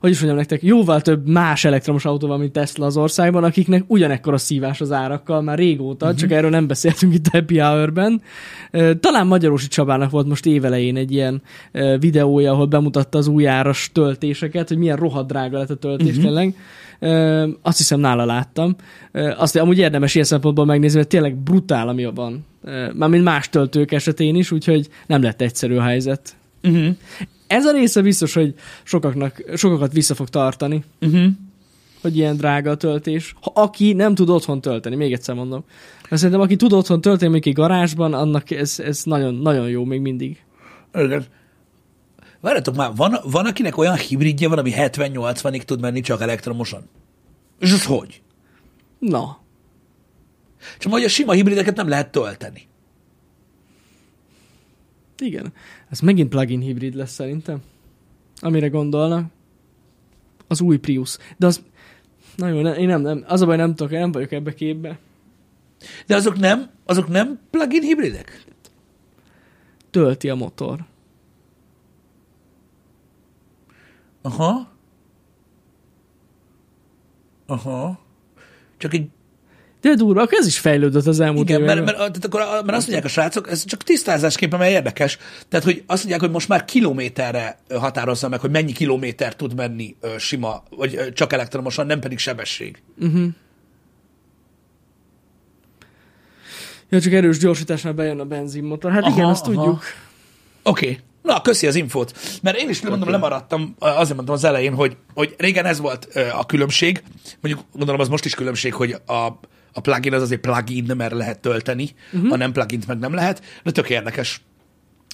Speaker 2: hogy is mondjam nektek, jóval több más elektromos autó van, mint Tesla az országban, akiknek ugyanekkor szívás az árakkal már régóta, uh-huh. csak erről nem beszéltünk itt a Happy Hour-ben. Talán Magyarósi Csabának volt most évelején egy ilyen videója, ahol bemutatta az új áras töltéseket, hogy milyen rohadt drága lett a töltés uh-huh. tényleg. Azt hiszem nála láttam. Azt amúgy érdemes ilyen szempontból megnézni, mert tényleg brutál, ami van. Mármint más töltők esetén is, úgyhogy nem lett egyszerű a helyzet.
Speaker 1: Uh-huh.
Speaker 2: Ez a része biztos, hogy sokaknak, sokakat vissza fog tartani,
Speaker 1: Uh-huh.
Speaker 2: hogy ilyen drága a töltés. Ha aki nem tud otthon tölteni, még egyszer mondom. Mert szerintem aki tud otthon tölteni, még egy garázsban, annak ez, ez nagyon, nagyon jó még mindig.
Speaker 1: Igen. Várjatok már, van, van akinek olyan hibridje van, ami 70-80-ig tud menni csak elektromosan? És az hogy?
Speaker 2: Na,
Speaker 1: Csak hogy a sima hibrideket nem lehet tölteni.
Speaker 2: igen. Ez megint plug-in hibrid lesz szerintem. Amire gondolnak. Az új Prius. De az... Na jó, ne- én nem, nem. Az a baj, nem tudok, én nem vagyok ebbe képbe.
Speaker 1: De azok nem, azok nem plug-in hibridek?
Speaker 2: Tölti a motor.
Speaker 1: Aha. Aha. Csak egy
Speaker 2: De durva, akkor ez is fejlődött az elmúlt
Speaker 1: Igen, mert,
Speaker 2: években.
Speaker 1: mert, tehát akkor, mert azt mondják a srácok, ez csak tisztázásképpen, mert érdekes. Tehát, hogy azt mondják, hogy most már kilométerre határozza meg, hogy mennyi kilométer tud menni ö, sima, vagy ö, csak elektromosan, nem pedig sebesség.
Speaker 2: Ja, csak erős gyorsításnál bejön a benzinmotor. Hát igen,
Speaker 1: Aha,
Speaker 2: azt
Speaker 1: aha.
Speaker 2: tudjuk.
Speaker 1: Oké. Okay. Na, köszi az infót. Mert én is mondom, lemaradtam, azért mondtam az elején, hogy, hogy régen ez volt a különbség. Mondjuk gondolom az most is különbség, hogy a, a plugin az azért plugin, mert lehet tölteni, uh-huh. a nem plugint meg nem lehet. De tök érdekes.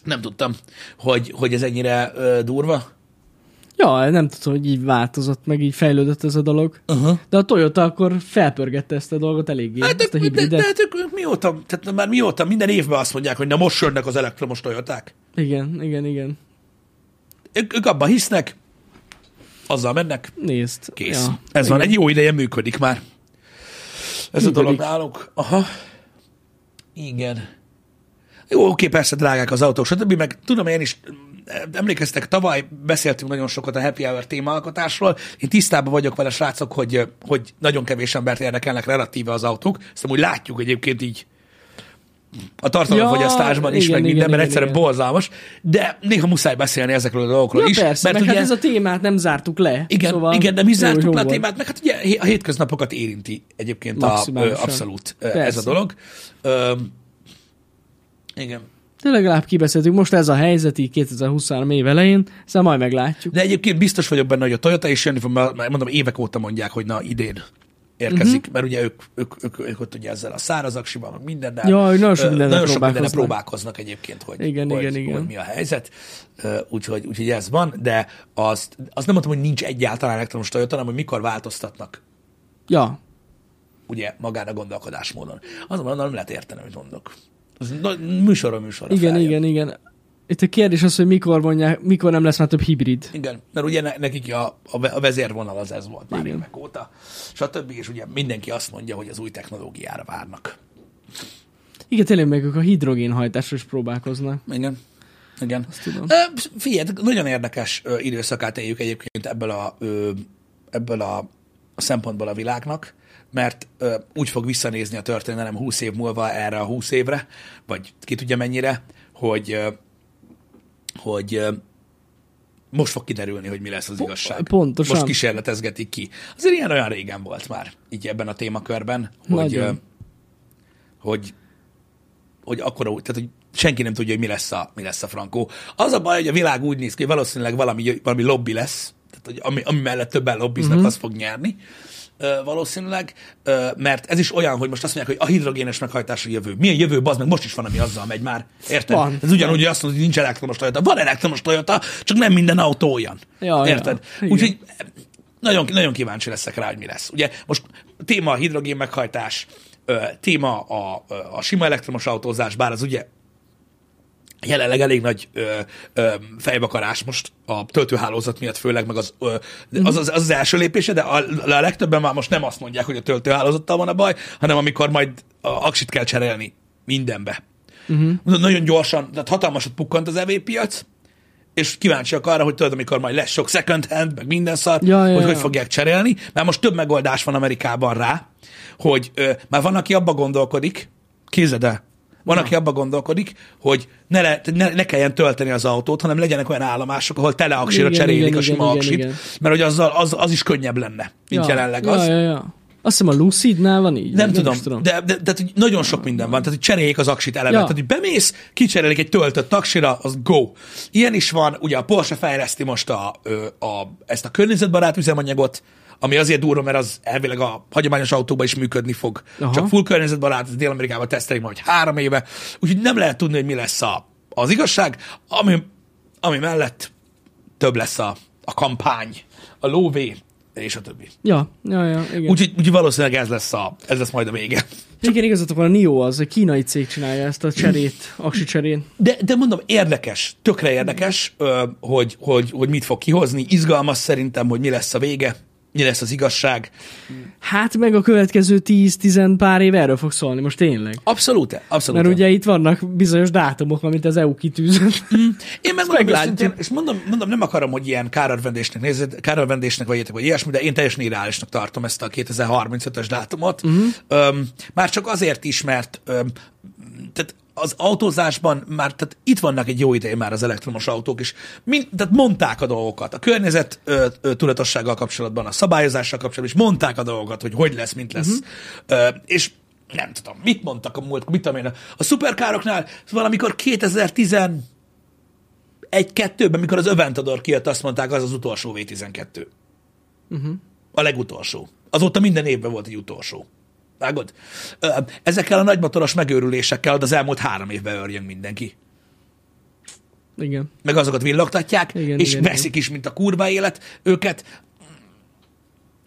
Speaker 1: Nem tudtam, hogy, hogy ez ennyire ö, durva.
Speaker 2: Ja, nem tudom, hogy így változott, meg így fejlődött ez a dolog.
Speaker 1: Uh-huh.
Speaker 2: De a Toyota akkor felpörgette ezt a dolgot eléggé,
Speaker 1: Hát de,
Speaker 2: ezt a
Speaker 1: de, de,
Speaker 2: hibridet.
Speaker 1: de, de, ők mióta, tehát már mióta, minden évben azt mondják, hogy na most jönnek az elektromos Toyoták.
Speaker 2: Igen, igen, igen.
Speaker 1: Ők, ők abban hisznek, azzal mennek,
Speaker 2: Nézd.
Speaker 1: kész.
Speaker 2: Ja,
Speaker 1: Ez
Speaker 2: igen.
Speaker 1: van, egy jó ideje működik már. Ez
Speaker 2: Működik.
Speaker 1: a dolog náluk. Aha. Igen. Jó, oké, persze drágák az autók, stb. Meg tudom én is, emlékeztek, tavaly beszéltünk nagyon sokat a Happy Hour témaalkotásról. Én tisztában vagyok vele, srácok, hogy, hogy nagyon kevés embert érdekelnek relatíve az autók. Ezt úgy látjuk egyébként így a tartalomfogyasztásban
Speaker 2: Ja,
Speaker 1: is,
Speaker 2: igen,
Speaker 1: meg minden,
Speaker 2: igen,
Speaker 1: mert egyszerűen
Speaker 2: igen.
Speaker 1: borzalmas, de néha muszáj beszélni ezekről a dolgokról
Speaker 2: Ja,
Speaker 1: is.
Speaker 2: persze,
Speaker 1: mert
Speaker 2: meg
Speaker 1: ugye,
Speaker 2: hát ez a témát nem zártuk le.
Speaker 1: igen,
Speaker 2: szóval
Speaker 1: igen, de mi zártuk
Speaker 2: jó
Speaker 1: le a témát, meg hát ugye a hétköznapokat érinti egyébként a, ö, abszolút ö, ez
Speaker 2: Persze.
Speaker 1: a dolog. Ö, igen.
Speaker 2: De legalább kibeszéltük, most ez a helyzet így 2023 év elején, szóval majd meglátjuk.
Speaker 1: De egyébként biztos vagyok benne, hogy a Toyota is jönni fog, mert mondom, évek óta mondják, hogy na idén érkezik, uh-huh. mert ugye ők, ők, ők, ők ott ugye ezzel a szárazaksival, meg mindennel.
Speaker 2: Ja, nagyon sok mindennel
Speaker 1: nagyon sok mindennel
Speaker 2: próbálkoznak.
Speaker 1: egyébként, hogy,
Speaker 2: Igen,
Speaker 1: hogy,
Speaker 2: igen, igen.
Speaker 1: hogy mi a helyzet. Úgyhogy, úgyhogy ez van, de azt, azt nem mondtam, hogy nincs egyáltalán elektromos Toyota, hanem hogy mikor változtatnak
Speaker 2: Ja,
Speaker 1: ugye magán a gondolkodásmódon. Azonban nem lehet érteni, amit mondok. Az műsorra műsorra
Speaker 2: igen,
Speaker 1: feljön.
Speaker 2: igen, igen. Itt a kérdés az, hogy mikor mondják, mikor nem lesz már több hibrid.
Speaker 1: Igen, mert ugye ne- nekik a, a ve- a vezérvonal az ez volt már
Speaker 2: Igen.
Speaker 1: évek óta. És ugye mindenki azt mondja, hogy az új technológiára várnak.
Speaker 2: Igen, tényleg meg ők a hidrogénhajtásra is próbálkoznak.
Speaker 1: Igen. Igen.
Speaker 2: Azt tudom.
Speaker 1: Figyelj, nagyon érdekes időszakát éljük egyébként ebből a, ebből a, a szempontból a világnak, mert úgy fog visszanézni a történelem 20 év múlva erre a 20 évre, vagy ki tudja mennyire, hogy, hogy most fog kiderülni, hogy mi lesz az igazság.
Speaker 2: pontosan.
Speaker 1: Most kísérletezgetik ki. Azért ilyen olyan régen volt már, így ebben a témakörben, hogy, ö, hogy hogy akkor, tehát hogy senki nem tudja, hogy mi lesz a, mi lesz a frankó. Az a baj, hogy a világ úgy néz ki, hogy valószínűleg valami, valami lobby lesz, tehát hogy ami, ami mellett többen lobbiznak, uh-huh. az fog nyerni ö, valószínűleg, mert ez is olyan, hogy most azt mondják, hogy a hidrogénes meghajtás a jövő. Milyen jövő, az meg most is van, ami azzal megy már. Érted?
Speaker 2: Van.
Speaker 1: Ez ugyanúgy, hogy azt mondod, hogy nincs elektromos Toyota. Van elektromos Toyota, csak nem minden autó olyan.
Speaker 2: Ja,
Speaker 1: Érted?
Speaker 2: ja.
Speaker 1: Úgyhogy nagyon, nagyon kíváncsi leszek rá, hogy mi lesz. Ugye most téma a hidrogén meghajtás, téma a, a sima elektromos autózás, bár az ugye jelenleg elég nagy ö, ö, fejvakarás most a töltőhálózat miatt főleg, meg az, ö, az, az, az az első lépése, de a, a legtöbben már most nem azt mondják, hogy a töltőhálózattal van a baj, hanem amikor majd a aksit kell cserélni mindenbe. Uh-huh. Nagyon gyorsan, tehát hatalmasat pukkant az EV piac, és kíváncsiak arra, hogy tudod, amikor majd lesz sok second hand, meg minden szar,
Speaker 2: Ja, ja,
Speaker 1: hogy
Speaker 2: ja.
Speaker 1: hogy fogják cserélni, mert most több megoldás van Amerikában rá, hogy ö, már van, aki abba gondolkodik, képzeld el, van, aki abba gondolkodik, hogy ne, le, ne, ne kelljen tölteni az autót, hanem legyenek olyan állomások, ahol tele aksira
Speaker 2: Igen,
Speaker 1: cserélik
Speaker 2: igen,
Speaker 1: a
Speaker 2: igen,
Speaker 1: sima
Speaker 2: igen,
Speaker 1: aksit,
Speaker 2: igen.
Speaker 1: mert hogy azzal, az, az is könnyebb lenne, mint
Speaker 2: ja,
Speaker 1: jelenleg
Speaker 2: ja,
Speaker 1: az.
Speaker 2: Ja, ja. Azt hiszem a Lucidnál van így.
Speaker 1: Nem, tudom,
Speaker 2: is tudom.
Speaker 1: De, de, de, hogy nagyon sok minden van. Tehát, hogy cseréljék az aksit eleve.
Speaker 2: Ja.
Speaker 1: Ja. Tehát, hogy bemész, kicserélik egy töltött taksira, az go. Ilyen is van, ugye a Porsche fejleszti most a, ö, a, ezt a környezetbarát üzemanyagot, ami azért durva, mert az elvileg a hagyományos autóban is működni fog.
Speaker 2: Aha.
Speaker 1: Csak full környezetbarát, ez Dél-Amerikában tesztelik majd három éve. Úgyhogy nem lehet tudni, hogy mi lesz a, az igazság, ami, ami mellett több lesz a, a kampány, a lóvé, és a többi.
Speaker 2: Ja, ja, ja, igen. Úgy...
Speaker 1: Úgyhogy, úgyhogy valószínűleg ez lesz, a, ez lesz majd a vége.
Speaker 2: Igen, igazatok van, a NIO az, egy kínai cég csinálja ezt a cserét, aksi cserét.
Speaker 1: De, de mondom, érdekes, tökre érdekes, hogy, hogy, hogy mit fog kihozni. Izgalmas szerintem, hogy mi lesz a vége, mi lesz az igazság.
Speaker 2: Hát meg a következő 10-10 pár év erről fog szólni, most tényleg.
Speaker 1: Abszolút, abszolút.
Speaker 2: Mert ugye itt vannak bizonyos dátumok, amit az EU kitűzött.
Speaker 1: Én meg mondom őszintén, és mondom, mondom, nem akarom, hogy ilyen kárörvendésnek nézed, kárörvendésnek vegyetek, vagy ilyesmi, de én teljesen irreálisnak tartom ezt a 2035-ös dátumot. Uh-huh. Öm, már csak azért is, mert öm, tehát az autózásban már, tehát itt vannak egy jó ideje már az elektromos autók is. Mind, tehát mondták a dolgokat. A környezet ö, ö, tudatossággal kapcsolatban, a szabályozással kapcsolatban is mondták a dolgokat, hogy hogy lesz, mint lesz. Uh-huh. Ö, és nem tudom, mit mondtak a múlt, mit tudom én, a szuperkároknál valamikor 2010 egy-kettőben, mikor az Aventador kijött, azt mondták, az az utolsó V12. Uh-huh. A legutolsó. Azóta minden évben volt egy utolsó. Vágod? Ezekkel a nagymotoros megőrülésekkel az elmúlt három évben örjön mindenki.
Speaker 2: Igen.
Speaker 1: Meg azokat villogtatják,
Speaker 2: Igen,
Speaker 1: és
Speaker 2: igen,
Speaker 1: veszik is, mint a kurva élet őket.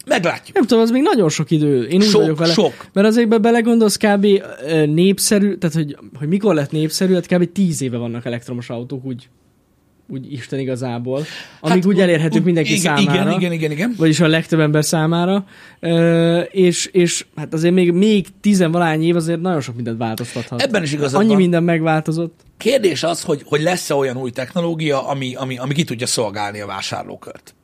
Speaker 1: Meglátjuk.
Speaker 2: Nem tudom, az még nagyon sok idő. Én úgy
Speaker 1: Sok,
Speaker 2: vagyok vele.
Speaker 1: sok.
Speaker 2: Mert azért be belegondolsz kb. népszerű, tehát hogy, hogy mikor lett népszerű, hát kb. 10 éve vannak elektromos autók úgy, úgy Isten igazából, amíg hát, úgy elérhetők
Speaker 1: úgy-
Speaker 2: mindenki
Speaker 1: igen,
Speaker 2: számára.
Speaker 1: Igen, igen, igen, igen.
Speaker 2: Vagyis a legtöbb ember számára. Ö, és, és hát azért még, még tizenvalány év azért nagyon sok mindent változtathat.
Speaker 1: Ebben is igazad
Speaker 2: Annyi
Speaker 1: van.
Speaker 2: minden megváltozott.
Speaker 1: Kérdés az, hogy, hogy lesz-e olyan új technológia, ami, ami, ami ki tudja szolgálni a vásárlókört.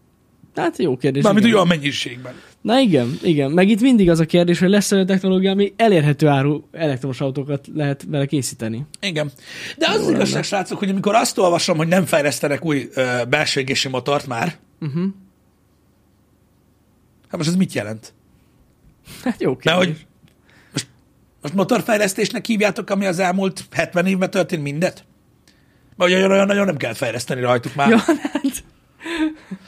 Speaker 2: Hát jó kérdés.
Speaker 1: Mármint olyan mennyiségben.
Speaker 2: Na igen, igen. Meg itt mindig az a kérdés, hogy lesz olyan technológia, ami elérhető áru elektromos autókat lehet vele készíteni.
Speaker 1: Igen. De az, az igazság, srácok, hogy amikor azt olvasom, hogy nem fejlesztenek új ö, belső égési motort már,
Speaker 2: Uh-huh.
Speaker 1: hát most ez mit jelent?
Speaker 2: Hát jó
Speaker 1: Mert
Speaker 2: kérdés.
Speaker 1: hogy most, most motorfejlesztésnek hívjátok, ami az elmúlt 70 évben történt mindet? Vagy olyan, olyan nagyon nem kell fejleszteni rajtuk már.
Speaker 2: Ja. hát,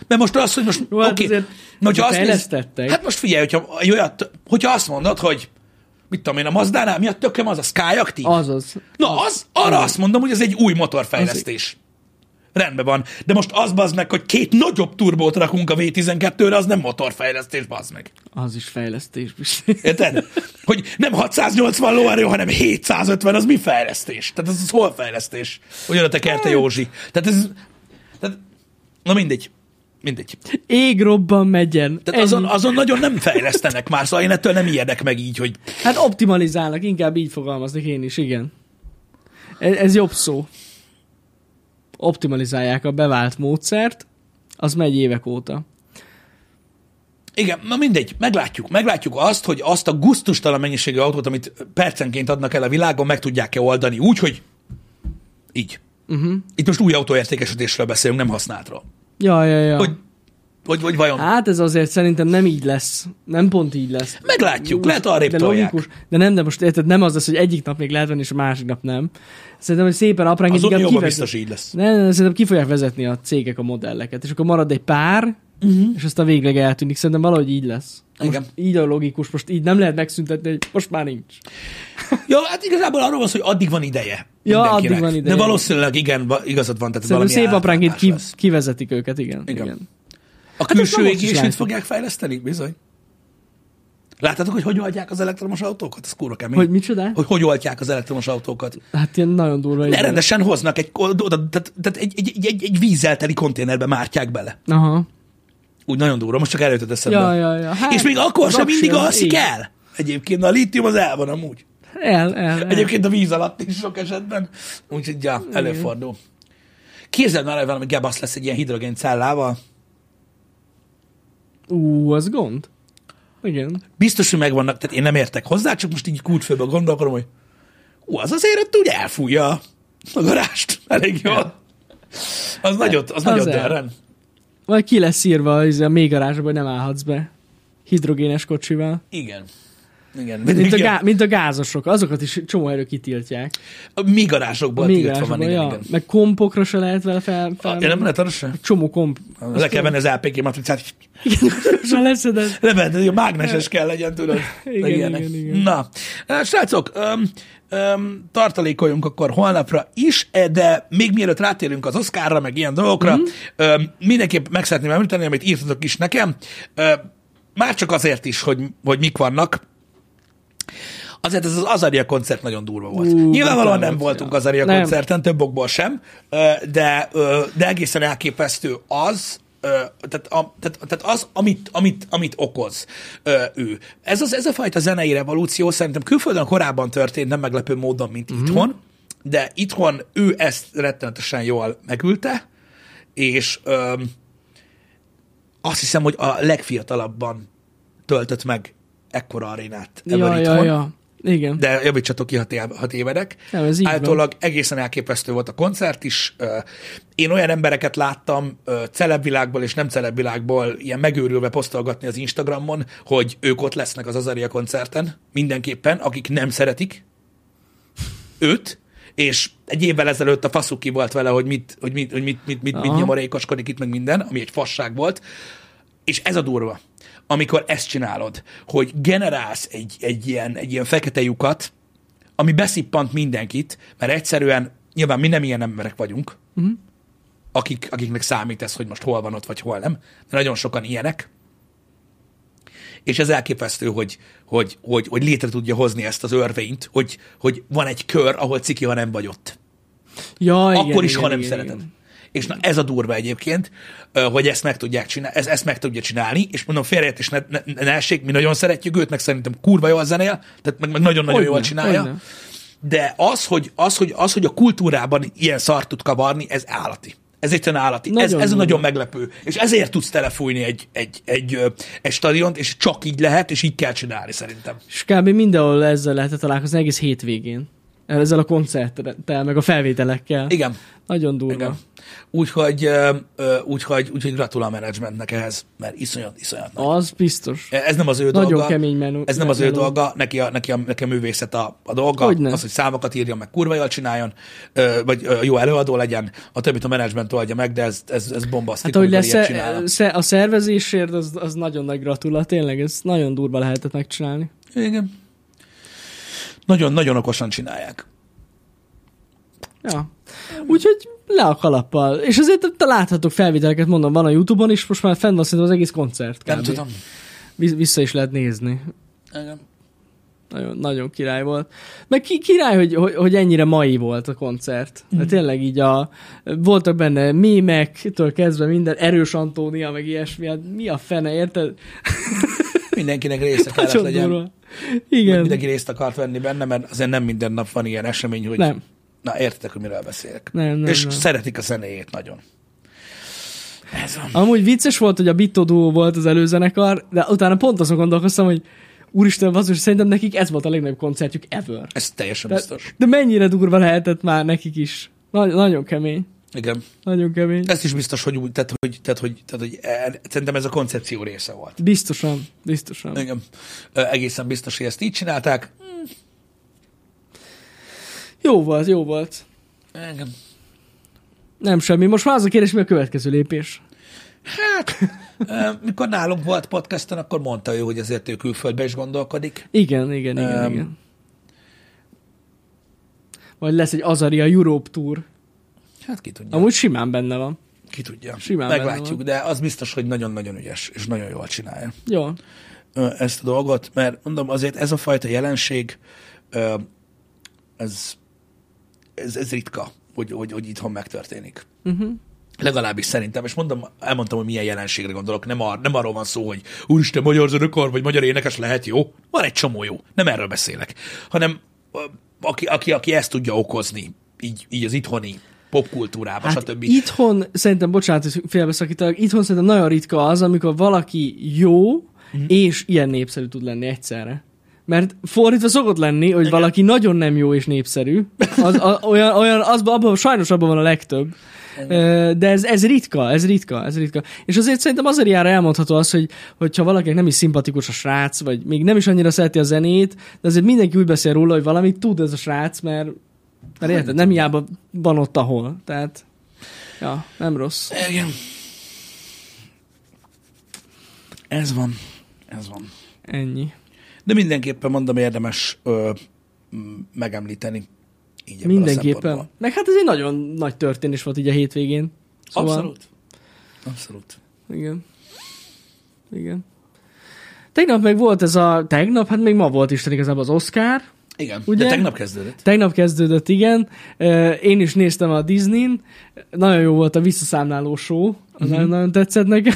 Speaker 1: De most az, hogy most...
Speaker 2: Jó, hát
Speaker 1: oké,
Speaker 2: azért
Speaker 1: hogyha azt néz, hát most figyelj, hogyha, olyat, hogyha azt mondod, hogy mit tudom én, a Mazdánál mi a tököm az a Sky Active?
Speaker 2: azaz.
Speaker 1: Na, az, arra azt mondom, hogy ez egy új motorfejlesztés. Rendben van. De most az bazd meg, hogy két nagyobb turbót rakunk a V12-re, az nem motorfejlesztés, bazd meg.
Speaker 2: Az is fejlesztés.
Speaker 1: Érted? Hogy nem 680 lóerő, hanem 750, az mi fejlesztés? Tehát ez, az hol fejlesztés? Hogy oda tekerte Józsi. Tehát ez... Na mindegy. Mindegy.
Speaker 2: Ég robban megyen.
Speaker 1: Tehát azon, azon nagyon nem fejlesztenek már, szóval én ettől nem ijedek meg így, hogy
Speaker 2: Hát optimalizálnak, inkább így fogalmaznék én is, igen. Ez, ez jobb szó. Optimalizálják a bevált módszert, az megy évek óta.
Speaker 1: Igen, na mindegy, meglátjuk. Meglátjuk azt, hogy azt a guztustalan mennyiségű autót, amit percenként adnak el a világon, meg tudják-e oldani úgy, hogy így. Uh-huh. Itt most új autóértékesítésről beszélünk, nem használtról.
Speaker 2: Ja, ja, ja.
Speaker 1: Hogy, hogy, hogy vajon...
Speaker 2: Hát ez azért szerintem nem így lesz. Nem pont így lesz.
Speaker 1: Meglátjuk, lehet arrébb
Speaker 2: de logikus. De nem, de most érted, nem az lesz, hogy egyik nap még lehet venni, és a másik nap nem. Szerintem, hogy szépen apránként
Speaker 1: Az
Speaker 2: kivezet-
Speaker 1: biztos így lesz.
Speaker 2: Nem, nem, szerintem ki fogják vezetni a cégek a modelleket, és akkor marad egy pár, uh-huh. és aztán végleg eltűnik. Szerintem valahogy így lesz. Most
Speaker 1: Igen.
Speaker 2: így a logikus, most így nem lehet megszüntetni, hogy most már nincs.
Speaker 1: Ja, hát igazából arról van szó, hogy addig van ideje.
Speaker 2: Ja, addig van ideje.
Speaker 1: De valószínűleg igen, igazad van, tehát
Speaker 2: Szerintem szép apránként ki,
Speaker 1: lesz.
Speaker 2: kivezetik őket, igen.
Speaker 1: Igen.
Speaker 2: igen.
Speaker 1: A külső
Speaker 2: is
Speaker 1: égését fogják fejleszteni? Bizony. Láttátok, hogy hogy oldják az elektromos autókat? Ez kurva kemény.
Speaker 2: Hogy micsoda?
Speaker 1: Hogy hogy oldják az elektromos autókat?
Speaker 2: Hát ilyen nagyon durva.
Speaker 1: Ne, rendesen hoznak egy, oda, tehát, tehát egy, egy, egy, egy, egy vízzel teli konténerbe mártják bele.
Speaker 2: Aha.
Speaker 1: Úgy nagyon durva, most csak előtted eszembe.
Speaker 2: Ja, ja, ja. Hát,
Speaker 1: És még akkor sem mindig alszik el. Egyébként a lítium az el van amúgy.
Speaker 2: El, el, el.
Speaker 1: Egyébként a víz alatt is sok esetben. Úgyhogy ja, előfordul. Képzeld már, hogy valami gebasz lesz egy ilyen hidrogén cellával.
Speaker 2: Ú, az gond. Igen.
Speaker 1: Biztos, hogy megvannak, tehát én nem értek hozzá, csak most így kútfőből gondolkodom, hogy ú, az azért ott úgy elfújja a garást elég jól. Az nagyot, az,
Speaker 2: az
Speaker 1: nagyot derren.
Speaker 2: Vagy ki lesz írva az a mély garázsba, hogy nem állhatsz be. hidrogénes kocsival.
Speaker 1: Igen. Igen.
Speaker 2: Mint a,
Speaker 1: igen.
Speaker 2: gá- mint a gázosok, azokat is csomó erő kitiltják.
Speaker 1: A mi garázsokból tiltva van, igen,
Speaker 2: ja.
Speaker 1: igen.
Speaker 2: Meg kompokra se lehet vele fel... fel
Speaker 1: Ja, nem lehet arra se?
Speaker 2: Csomó komp.
Speaker 1: Le kell venni az LPG matricát,
Speaker 2: Igen, leszeded.
Speaker 1: Hogy a mágneses kell legyen, tudod.
Speaker 2: Igen,
Speaker 1: ilyenek.
Speaker 2: igen, igen.
Speaker 1: Na, eh, srácok, öm, öm, tartalékoljunk akkor holnapra is, eh, de még mielőtt rátérünk az Oscarra, meg ilyen dolgokra, mm. öm, mindenképp meg szeretném említeni, amit írtatok is nekem, Ö, már csak azért is, hogy, hogy mik vannak, Azért ez az Azaria koncert nagyon durva volt.
Speaker 2: Ú,
Speaker 1: Nyilvánvalóan nem
Speaker 2: volt,
Speaker 1: voltunk
Speaker 2: ja.
Speaker 1: Azaria
Speaker 2: Nem.
Speaker 1: koncerten, több okból sem, de, de egészen elképesztő az, tehát, a, tehát, tehát az, amit, amit, amit okoz ö, ő. Ez, az, ez a fajta zenei revolúció szerintem külföldön korábban történt, nem meglepő módon, mint mm-hmm. itthon, de itthon ő ezt rettenetesen jól megülte, és ö, azt hiszem, hogy a legfiatalabban töltött meg ekkora arénát ebből
Speaker 2: Ja,
Speaker 1: itthon
Speaker 2: ja, ja. Igen.
Speaker 1: de javítsatok ki, ha, té- ha tévedek.
Speaker 2: Nem, ez így van.
Speaker 1: Általában egészen elképesztő volt a koncert is. Én olyan embereket láttam celebvilágból és nem celebvilágból ilyen megőrülve posztolgatni az Instagramon, hogy ők ott lesznek az Azaria koncerten, mindenképpen, akik nem szeretik őt, és egy évvel ezelőtt a faszuk ki volt vele, hogy mit, hogy mit, hogy mit, mit, mit, mit
Speaker 2: Aha.
Speaker 1: nyomorékoskodik itt meg minden, ami egy fasság volt. És ez a durva, amikor ezt csinálod, hogy generálsz egy, egy, ilyen, egy ilyen fekete lyukat, ami beszippant mindenkit, mert egyszerűen nyilván mi nem ilyen emberek vagyunk, uh-huh. akik, akiknek számít ez, hogy most hol van ott, vagy hol nem, de nagyon sokan ilyenek, és ez elképesztő, hogy, hogy, hogy, hogy létre tudja hozni ezt az örvényt, hogy, hogy van egy kör, ahol ciki, ha nem vagy ott.
Speaker 2: Ja, igen,
Speaker 1: Akkor is,
Speaker 2: igen,
Speaker 1: ha nem
Speaker 2: igen,
Speaker 1: szereted.
Speaker 2: igen.
Speaker 1: És na ez a durva egyébként, hogy ezt meg tudják csinálni, ez, ezt meg tudja csinálni, és mondom, félreértés ne, ne, ne essék, mi nagyon szeretjük őt, meg szerintem kurva jól zenél, tehát meg, meg nagyon-nagyon
Speaker 2: Hogyne,
Speaker 1: jól csinálja.
Speaker 2: hogyne.
Speaker 1: De az hogy, az, hogy, az, hogy a kultúrában ilyen szart tud kavarni, ez állati. Ez egyszerűen állati. ez,
Speaker 2: Nagyon
Speaker 1: ez
Speaker 2: durva.
Speaker 1: nagyon meglepő. És ezért tudsz telefújni egy, egy, egy, egy stadiont, és csak így lehet, és így kell csinálni szerintem.
Speaker 2: És kb. mindenhol ezzel lehetett találkozni egész hétvégén. Ezzel a koncerttel, meg a felvételekkel.
Speaker 1: Igen.
Speaker 2: Nagyon durva.
Speaker 1: Igen. Úgyhogy, úgyhogy, úgyhogy gratulál a menedzsmentnek ehhez, mert iszonyat, iszonyat nagy.
Speaker 2: Az biztos.
Speaker 1: Ez nem az ő
Speaker 2: Nagyon
Speaker 1: dolga.
Speaker 2: kemény menü-
Speaker 1: Ez nem az ő
Speaker 2: meló.
Speaker 1: dolga, neki a, neki a, neki a művészet a, a dolga.
Speaker 2: Hogyne.
Speaker 1: Az, hogy számokat írjon, meg kurva jól csináljon, vagy jó előadó legyen, a többit a menedzsment oldja meg, de ez, ez, ez bombasztikus,
Speaker 2: Hát, hogy lesz sze- a szervezésért, az, az nagyon nagy gratula, tényleg, ez nagyon durva lehetett megcsinálni.
Speaker 1: Igen. Nagyon-nagyon okosan csinálják.
Speaker 2: Ja. Úgyhogy le a kalappal. És azért te láthatok felvételeket, mondom, van a Youtube-on is, most már fenn van szerintem az egész koncert.
Speaker 1: Nem
Speaker 2: kb.
Speaker 1: tudom.
Speaker 2: Visz- Vissza is lehet nézni.
Speaker 1: Igen.
Speaker 2: Nagyon, nagyon király volt. Meg ki, király, hogy, hogy, hogy ennyire mai volt a koncert. Mm. Tényleg így a, voltak benne mémektől kezdve minden, erős Antónia, meg ilyesmi, hát mi a fene, érted?
Speaker 1: Mindenkinek része kellett legyen.
Speaker 2: durva. Igen.
Speaker 1: Mindenki részt akart venni benne, mert azért nem minden nap van ilyen esemény, hogy
Speaker 2: Nem.
Speaker 1: Na, értitek, hogy miről beszélek.
Speaker 2: Nem, nem,
Speaker 1: És
Speaker 2: nem.
Speaker 1: szeretik a zenéjét nagyon. Ez van.
Speaker 2: Amúgy vicces volt, hogy a Bitto Duo volt az előzenekar, de utána pont azon gondolkoztam, hogy úristen, basszus, szerintem nekik ez volt a legnagyobb koncertjük ever.
Speaker 1: Ez teljesen
Speaker 2: De,
Speaker 1: biztos.
Speaker 2: de mennyire durva lehetett már nekik is. Nagy, nagyon kemény.
Speaker 1: Igen.
Speaker 2: Nagyon kemény.
Speaker 1: Ez is biztos, hogy, úgy, tehát, hogy, tehát, hogy, tehát, hogy e- szerintem ez a koncepció része volt.
Speaker 2: Biztosan, biztosan.
Speaker 1: Igen. Egészen biztos, hogy ezt így csinálták.
Speaker 2: Jó volt, jó volt.
Speaker 1: Igen.
Speaker 2: Nem semmi. Most már az a kérdés, mi a következő lépés?
Speaker 1: Hát, mikor nálunk volt podcasten, akkor mondta ő, hogy azért ő külföldbe is gondolkodik.
Speaker 2: Igen, igen, igen,
Speaker 1: Öm.
Speaker 2: igen. Vagy lesz egy Azaria Europe Tour.
Speaker 1: Hát ki tudja.
Speaker 2: Amúgy simán benne van.
Speaker 1: Ki tudja.
Speaker 2: Simán
Speaker 1: Meglátjuk, de az biztos, hogy nagyon-nagyon ügyes, és nagyon jól csinálja.
Speaker 2: Jó.
Speaker 1: ezt a dolgot, mert mondom, azért ez a fajta jelenség, ez, ez, ez ritka, hogy, hogy, hogy itthon megtörténik.
Speaker 2: Uh-huh.
Speaker 1: Legalábbis szerintem, és mondom, elmondtam, hogy milyen jelenségre gondolok. Nem, ar, nem arról van szó, hogy úristen, magyar zenekar, vagy magyar énekes lehet jó. Van egy csomó jó. Nem erről beszélek. Hanem aki, aki, aki ezt tudja okozni, így, így az itthoni popkultúrába,
Speaker 2: Hát
Speaker 1: stb.
Speaker 2: itthon, szerintem, bocsánat, hogy félbeszakítalak, itthon szerintem nagyon ritka az, amikor valaki jó,
Speaker 1: Mhm.
Speaker 2: mm. és ilyen népszerű tud lenni egyszerre. Mert fordítva szokott lenni, hogy valaki nagyon nem jó és népszerű. Az, a, olyan, olyan, az, abban, sajnos abban van a legtöbb. Ö, De ez, ez ritka, ez ritka, ez ritka. És azért szerintem azért jár elmondható az, hogy hogyha valakinek nem is szimpatikus a srác, vagy még nem is annyira szereti a zenét, de azért mindenki úgy beszél róla, hogy valamit tud ez a srác, mert, mert érted, nem hiába van ott, ahol. Tehát, ja, nem rossz.
Speaker 1: Igen. Ez van. Ez van.
Speaker 2: Ennyi.
Speaker 1: De mindenképpen mondom, érdemes ö, megemlíteni. Így
Speaker 2: Mindenképpen. Meg hát ez egy nagyon nagy történés volt így a hétvégén. Szóval,
Speaker 1: Abszolút. Abszolút.
Speaker 2: Igen. Igen. Tegnap meg volt ez a... Tegnap? Hát még ma volt Isten igazából az Oscar.
Speaker 1: Igen.
Speaker 2: Ugye?
Speaker 1: De tegnap kezdődött.
Speaker 2: Tegnap kezdődött, igen. Én is néztem a Disney-n. Nagyon jó volt a visszaszámláló show. Az
Speaker 1: Mhm.
Speaker 2: nagyon, nagyon tetszett nekem.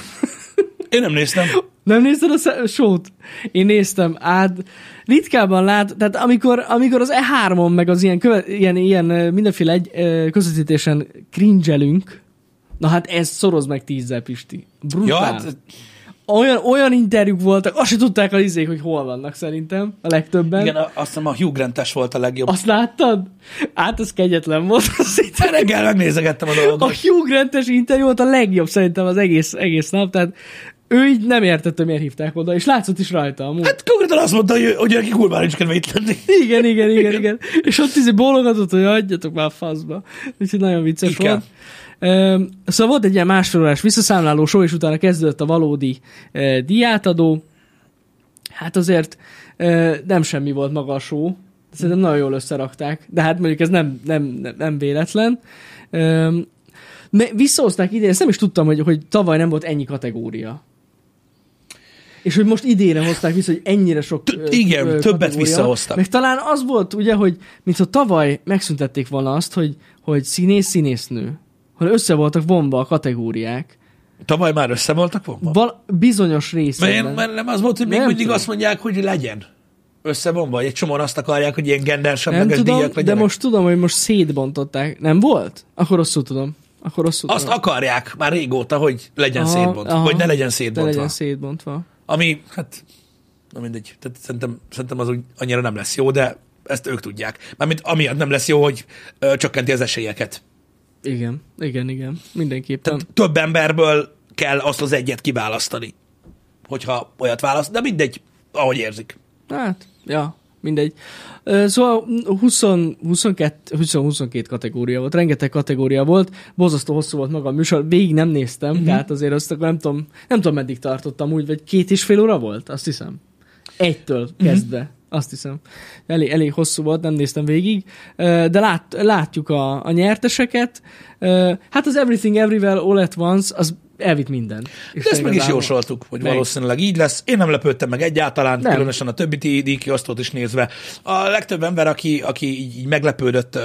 Speaker 1: Én nem néztem.
Speaker 2: Nem nézted a show-t? Én néztem át. Ritkában lát, tehát amikor, amikor az E3-on meg az ilyen, köve, ilyen, ilyen mindenféle egy, közvetítésen cringelünk, na hát ez szoroz meg tízzel, Pisti. Brutál.
Speaker 1: Ja, hát,
Speaker 2: olyan, olyan interjúk voltak, azt se tudták az izék, hogy hol vannak szerintem, a legtöbben.
Speaker 1: igen, a- azt hiszem a Hugh Grant-es volt a legjobb.
Speaker 2: Azt láttad? Hát ez kegyetlen volt.
Speaker 1: Te reggel megnézegettem a
Speaker 2: A
Speaker 1: dolgokat.
Speaker 2: Hugh Grant-es interjú volt a legjobb szerintem az egész, egész nap, tehát ő így nem értette, miért hívták oda, és látszott is rajta amúgy.
Speaker 1: Hát konkrétan azt mondta, hogy, hogy neki kurvára nincs kedve itt lenni.
Speaker 2: Igen, igen, igen, igen. És ott izé bólogatott, hogy adjatok már faszba. Úgyhogy nagyon vicces
Speaker 1: Igen.
Speaker 2: volt. Szóval volt egy ilyen másfél órás visszaszámláló show, és utána kezdődött a valódi diátadó. Hát azért nem semmi volt maga a show. Szerintem nagyon jól összerakták. De hát mondjuk ez nem, nem, nem, nem véletlen. Visszahozták idén, ezt nem is tudtam, hogy, hogy tavaly nem volt ennyi kategória. És hogy most idénre hozták vissza, hogy ennyire sok
Speaker 1: T- igen,
Speaker 2: ö,
Speaker 1: többet visszahoztak.
Speaker 2: Meg talán az volt, ugye, hogy mintha tavaly megszüntették volna azt, hogy, hogy színész, színésznő. Hogy össze voltak vonva a kategóriák.
Speaker 1: Tavaly már össze voltak vonva?
Speaker 2: Val- bizonyos
Speaker 1: Mert,
Speaker 2: részben.
Speaker 1: mert nem az volt, hogy még
Speaker 2: Nem
Speaker 1: mindig
Speaker 2: tudom.
Speaker 1: azt mondják, hogy legyen összevonva. Egy csomóan azt akarják, hogy ilyen gender
Speaker 2: Nem
Speaker 1: semleges
Speaker 2: tudom,
Speaker 1: díjak
Speaker 2: de
Speaker 1: legyenek.
Speaker 2: most tudom, hogy most szétbontották. Nem volt? Akkor rosszul tudom. Akkor rosszul
Speaker 1: Azt
Speaker 2: tudom.
Speaker 1: akarják már régóta, hogy legyen
Speaker 2: Aha,
Speaker 1: szétbontva.
Speaker 2: aha.
Speaker 1: Vagy ne legyen
Speaker 2: De
Speaker 1: szétbontva.
Speaker 2: legyen szétbontva.
Speaker 1: Ami, hát, na mindegy. Tehát szerintem, szerintem az úgy annyira nem lesz jó, de ezt ők tudják. Mármint amiatt nem lesz jó, hogy ö, csökkenti az esélyeket.
Speaker 2: Igen, igen, igen. Mindenképpen.
Speaker 1: Tehát több emberből kell azt az egyet kiválasztani, hogyha olyat választ, de mindegy, ahogy érzik.
Speaker 2: Hát, ja, mindegy. Szóval 20, 22, 20, 22 kategória volt, rengeteg kategória volt, bozasztó hosszú volt maga a műsor, végig nem néztem, uh-huh. tehát azért azt akkor nem tudom, nem tudom meddig tartottam úgy, vagy két és fél óra volt, azt hiszem. Egytől
Speaker 1: Mhm.
Speaker 2: kezdve, uh-huh. Azt hiszem. Elég, elég hosszú volt, nem néztem végig, de lát, látjuk a, a nyerteseket. Hát az Everything Everywhere All at Once, az elvitt minden. És
Speaker 1: De ezt meg is jósoltuk, hogy
Speaker 2: Meg.
Speaker 1: valószínűleg így lesz. Én nem lepődtem meg egyáltalán,
Speaker 2: Nem.
Speaker 1: különösen a többi díjkiosztót is nézve. A legtöbb ember, aki, aki így, így meglepődött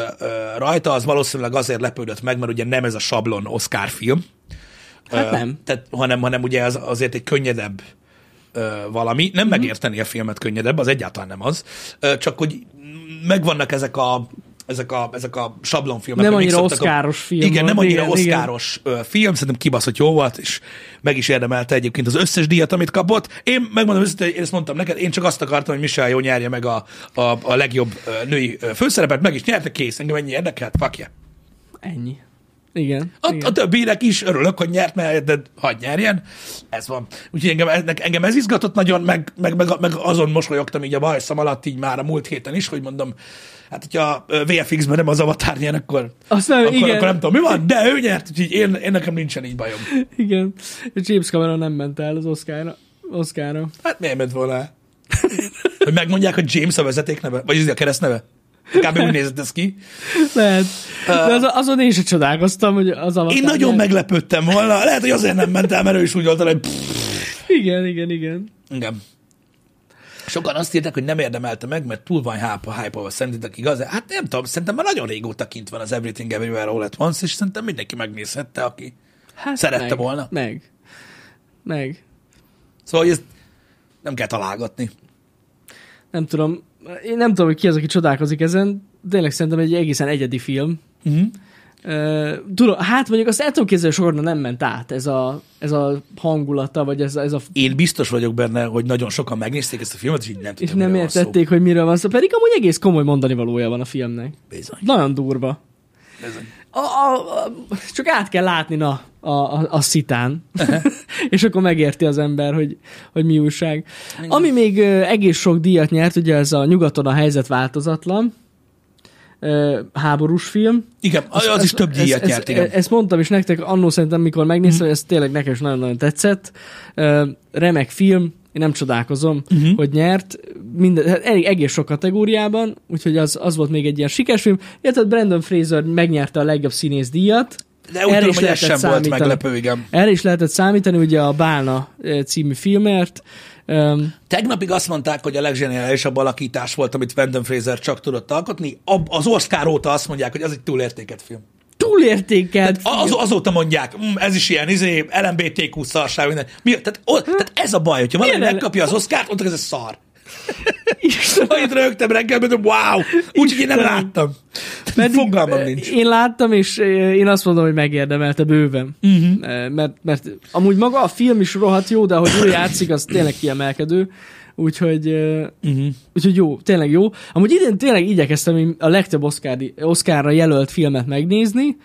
Speaker 1: rajta, az valószínűleg azért lepődött meg, mert ugye nem ez a sablon Oscar film.
Speaker 2: Hát nem.
Speaker 1: Tehát, hanem, hanem ugye az, azért egy könnyedebb valami. Nem
Speaker 2: Mhm.
Speaker 1: megérteni a filmet könnyedebb, az egyáltalán nem az. Csak hogy megvannak ezek a ezek a, ezek a sablonfilmek.
Speaker 2: Nem annyira
Speaker 1: szoktak a-
Speaker 2: oszkáros film
Speaker 1: Igen, nem annyira
Speaker 2: igen, igen.
Speaker 1: oszkáros ö, film, szerintem kibaszott jó volt, és meg is érdemelte egyébként az összes díjat, amit kapott. Én megmondom őszintén, én ezt mondtam neked, én csak azt akartam, hogy Michelle jó nyerje meg a, a, a legjobb női főszerepet, meg is nyerte, kész, engem ennyi érdekelt, fuck yeah.
Speaker 2: Ennyi. Igen.
Speaker 1: A,
Speaker 2: igen.
Speaker 1: a többinek is örülök, hogy nyert, mert de hagyd nyerjen. Ez van. Úgyhogy engem, engem ez izgatott nagyon, meg, meg, meg, meg azon mosolyogtam így a bajszam alatt, így már a múlt héten is, hogy mondom, hát hogyha VFX-ben nem az avatar nyer, akkor,
Speaker 2: Azt nem,
Speaker 1: akkor,
Speaker 2: igen.
Speaker 1: akkor nem tudom, mi van, de ő nyert, úgyhogy én, én nekem nincsen így bajom.
Speaker 2: Igen. James Cameron nem ment el az Oscarra. Oscarra.
Speaker 1: Hát miért ment volna? Hogy megmondják, hogy James a vezetékneve? Vagy ez a keresztneve? Kb. úgy nézett ez ki.
Speaker 2: Lehet. De az, azon én sem csodálkoztam, hogy az avatar.
Speaker 1: Én nagyon
Speaker 2: nyert.
Speaker 1: meglepődtem volna. Lehet, hogy azért nem ment el, mert ő is úgy volt, hogy
Speaker 2: Igen, igen, igen.
Speaker 1: Igen. Sokan azt írták, hogy nem érdemelte meg, mert túl van hype hype Szerintetek igaz? Hát nem tudom, szerintem már nagyon régóta kint van az Everything Everywhere All at Once, és szerintem mindenki megnézhette, aki...
Speaker 2: Hát
Speaker 1: Szerette
Speaker 2: meg,
Speaker 1: volna.
Speaker 2: Meg. Meg.
Speaker 1: Szóval, hogy ezt nem kell találgatni.
Speaker 2: Nem tudom. Én nem tudom, hogy ki az, aki csodálkozik ezen. Tényleg szerintem egy egészen egyedi film.
Speaker 1: Uh-huh.
Speaker 2: Uh, tudom, hát mondjuk azt el tudom képzelni, sokan nem ment át ez a, ez a hangulata, vagy ez, ez a
Speaker 1: Én biztos vagyok benne, hogy nagyon sokan megnézték ezt a filmet, és így nem
Speaker 2: és
Speaker 1: tudtam,
Speaker 2: nem
Speaker 1: van szó.
Speaker 2: értették, hogy miről van szó. Pedig amúgy egész komoly mondani valója van a filmnek.
Speaker 1: Bizony.
Speaker 2: Nagyon durva.
Speaker 1: Bizony.
Speaker 2: A, a, a, csak át kell látni na, a, a, a szitán, és akkor megérti az ember, hogy, hogy mi újság. Ami még egész sok díjat nyert, ugye ez a nyugaton a helyzet változatlan, háborús film.
Speaker 1: Igen, az, az is több díjat
Speaker 2: ez,
Speaker 1: nyert, igen.
Speaker 2: Ezt mondtam is nektek annó szerintem, mikor megnéztem, hogy ez tényleg nekem is nagyon-nagyon tetszett. Remek film, én nem csodálkozom, uh-huh. hogy nyert minden, hát elég, egész sok kategóriában, úgyhogy az, az volt még egy ilyen sikeres film. Illetve Brandon Fraser megnyerte a legjobb színész díjat.
Speaker 1: De úgy
Speaker 2: erre
Speaker 1: tudom,
Speaker 2: is
Speaker 1: hogy ez sem
Speaker 2: lehetett
Speaker 1: volt
Speaker 2: számítani.
Speaker 1: meglepő, igen.
Speaker 2: Erre is lehetett számítani, ugye a Bálna eh, című filmért. Um,
Speaker 1: Tegnapig azt mondták, hogy a legzseniálisabb alakítás volt, amit Brandon Fraser csak tudott alkotni. Az Oscar óta azt mondják, hogy az egy túlértéket film.
Speaker 2: Túlértékelt.
Speaker 1: Az, azóta mondják, mm, ez is ilyen izé, LMBTQ szarság, minden. Mi, tehát, o, tehát ez a baj, hogyha valaki
Speaker 2: Milyen
Speaker 1: megkapja az Oscárt, mondtak, ez a szar.
Speaker 2: Istenem.
Speaker 1: Annyit rögtem reggel, mondom, wow, úgyhogy én nem láttam.
Speaker 2: Pedig,
Speaker 1: Fogalmam
Speaker 2: eh,
Speaker 1: nincs.
Speaker 2: Én láttam, és eh, én azt mondom, hogy megérdemelte bőven. Uh-huh. Mert, mert amúgy maga a film is rohadt jó, de ahogy ő játszik, az tényleg kiemelkedő. Úgyhogy, uh-huh. Úgyhogy jó, tényleg jó. Amúgy idén tényleg igyekeztem a legtöbb Oscar, Oscarra jelölt filmet megnézni.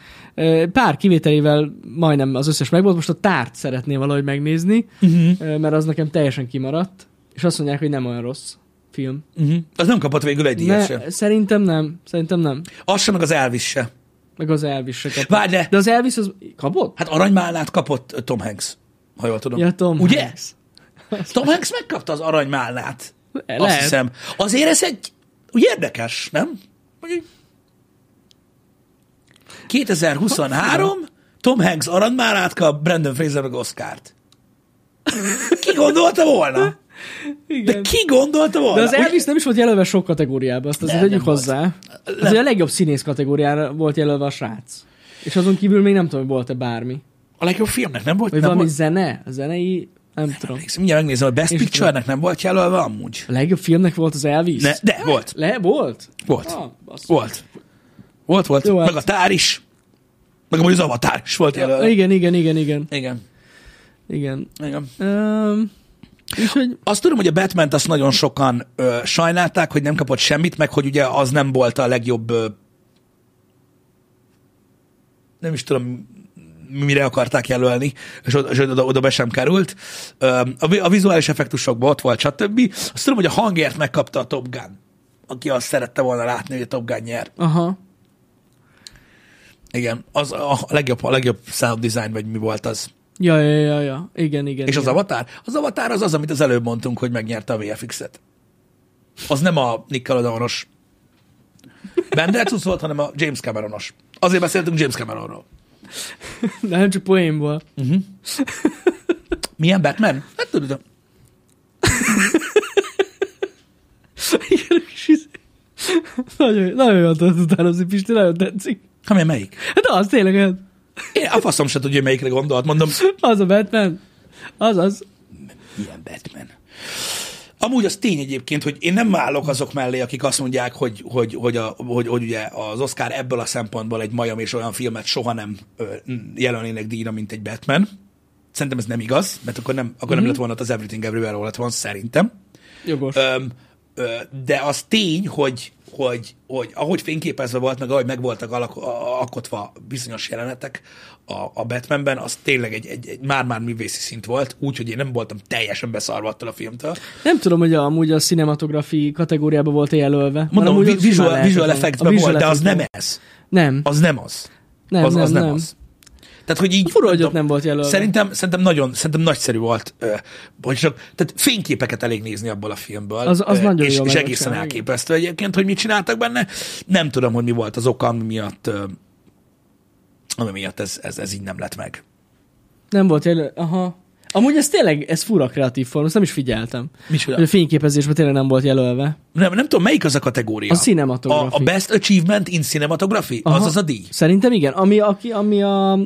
Speaker 2: Pár kivételével majdnem az összes megvolt. Most a tárt szeretném valahogy megnézni,
Speaker 1: Uh-huh.
Speaker 2: mert az nekem teljesen kimaradt. És azt mondják, hogy nem olyan rossz film.
Speaker 1: Uh-huh. Az nem kapott végül egy díjat sem.
Speaker 2: Szerintem nem. Szerintem nem.
Speaker 1: Az sem, meg az Elvis se.
Speaker 2: Meg az Elvis se kapott.
Speaker 1: Várj, de,
Speaker 2: De az Elvis az kapott?
Speaker 1: hát aranymálnát kapott Tom Hanks, ha jól tudom.
Speaker 2: Ja, Tom
Speaker 1: Ugye?
Speaker 2: Hanks.
Speaker 1: Tom Hanks megkapta az aranymálnát.
Speaker 2: Lehet.
Speaker 1: Azt hiszem. Azért ez egy úgy érdekes, nem? Hogy így 2023, Tom Hanks aranymálát kap, Brandon Fraser meg Oscárt. Ki gondolta volna? De
Speaker 2: Igen.
Speaker 1: ki gondolta volna?
Speaker 2: De az Elvis nem is volt jelölve sok kategóriában, azt azért tegyük
Speaker 1: nem volt.
Speaker 2: hozzá. Az ugye a legjobb színész kategóriára volt jelölve a srác. És azon kívül még nem tudom, hogy volt-e bármi.
Speaker 1: A legjobb filmnek nem volt?
Speaker 2: Vagy
Speaker 1: nem
Speaker 2: valami
Speaker 1: volt?
Speaker 2: zene? A zenei? Nem tudom.
Speaker 1: Emlékszem, mindjárt megnézem, a Best
Speaker 2: És-
Speaker 1: Picture-nek nem volt jelölve amúgy?
Speaker 2: A legjobb filmnek volt az Elvis?
Speaker 1: Ne, de, volt.
Speaker 2: Le, volt?
Speaker 1: Volt.
Speaker 2: Ah.
Speaker 1: Volt. Volt, volt.
Speaker 2: Jó, hát.
Speaker 1: Meg a tár is. Meg amúgy az avatar is volt jelölve.
Speaker 2: Igen, igen, igen, igen.
Speaker 1: Igen.
Speaker 2: igen.
Speaker 1: Igen.
Speaker 2: Um, úgyhogy
Speaker 1: Azt tudom, hogy a batman azt nagyon sokan ö, sajnálták, hogy nem kapott semmit, meg hogy ugye az nem volt a legjobb ö, nem is tudom, mire akarták jelölni, és oda, és oda, oda be sem került. A, a vizuális effektusokban ott volt, stb. Azt tudom, hogy a hangért megkapta a Top Gun, aki azt szerette volna látni, hogy a Top Gun nyer.
Speaker 2: aha.
Speaker 1: Igen, az a legjobb, a legjobb sound design, vagy mi volt az.
Speaker 2: Ja, ja, ja, ja. Igen, igen.
Speaker 1: És az
Speaker 2: igen.
Speaker 1: Avatar? Az Avatar az az, amit az előbb mondtunk, hogy megnyerte a VFX-et. Az nem a Nickelodeonos Bendel volt, hanem a James Cameronos. Azért beszéltünk James Cameronról.
Speaker 2: Nem csak poénból.
Speaker 1: Milyen Batman? Hát tudod,
Speaker 2: Igen, ez- nagyon, nagyon jól tudod utánozni, Pisti, nagyon tetszik.
Speaker 1: ha milyen melyik?
Speaker 2: Hát az tényleg olyan.
Speaker 1: Én a faszom se tudja, melyikre gondolt. Mondom,
Speaker 2: Az a Batman. Az az.
Speaker 1: milyen Batman. Amúgy az tény egyébként, hogy én nem állok azok mellé, akik azt mondják, hogy, hogy, hogy, a, hogy, hogy ugye az Oscar ebből a szempontból egy majom és olyan filmet soha nem ö, jelölnének díjra, mint egy Batman. Szerintem ez nem igaz, mert akkor nem, akkor
Speaker 2: Mhm.
Speaker 1: nem lett volna az Everything Everywhere All at Once, szerintem.
Speaker 2: Jogos.
Speaker 1: Öm, ö, de az tény, hogy, hogy, hogy ahogy fényképezve volt, meg ahogy meg voltak alak, alkotva bizonyos jelenetek a, a Batmanben, az tényleg egy, egy, egy már-már művészi szint volt, úgyhogy én nem voltam teljesen beszarva a filmtől.
Speaker 2: Nem tudom, hogy amúgy a cinematografi kategóriába volt jelölve.
Speaker 1: Mondom, vi- visual, visual
Speaker 2: A
Speaker 1: volt, de az nem
Speaker 2: effects
Speaker 1: ez.
Speaker 2: Nem.
Speaker 1: Az nem az.
Speaker 2: Nem,
Speaker 1: az,
Speaker 2: nem,
Speaker 1: az nem,
Speaker 2: nem.
Speaker 1: az. Tehát, hogy így...
Speaker 2: Fura, hogy
Speaker 1: nem
Speaker 2: ott nem volt jelölve.
Speaker 1: Szerintem, szerintem nagyon, szerintem nagyszerű volt, ö, csak, tehát fényképeket elég nézni abból a filmből.
Speaker 2: Az- az
Speaker 1: ö,
Speaker 2: nagyon
Speaker 1: és,
Speaker 2: jól
Speaker 1: és egészen
Speaker 2: volt csinálva,
Speaker 1: elképesztő egyébként, hogy mit csináltak benne. Nem tudom, hogy mi volt az oka, ami miatt, ö, ami miatt ez, ez, ez így nem lett meg.
Speaker 2: Nem volt jelölve. Aha. Amúgy ez tényleg, ez fura kreatív forma, ezt nem is figyeltem.
Speaker 1: Micsoda?
Speaker 2: A fényképezésben tényleg nem volt jelölve.
Speaker 1: Nem, nem tudom, melyik az a kategória?
Speaker 2: A cinematography.
Speaker 1: A, a Best Achievement in Cinematography? Az
Speaker 2: Aha.
Speaker 1: az a díj?
Speaker 2: Szerintem igen. Ami, aki, ami a...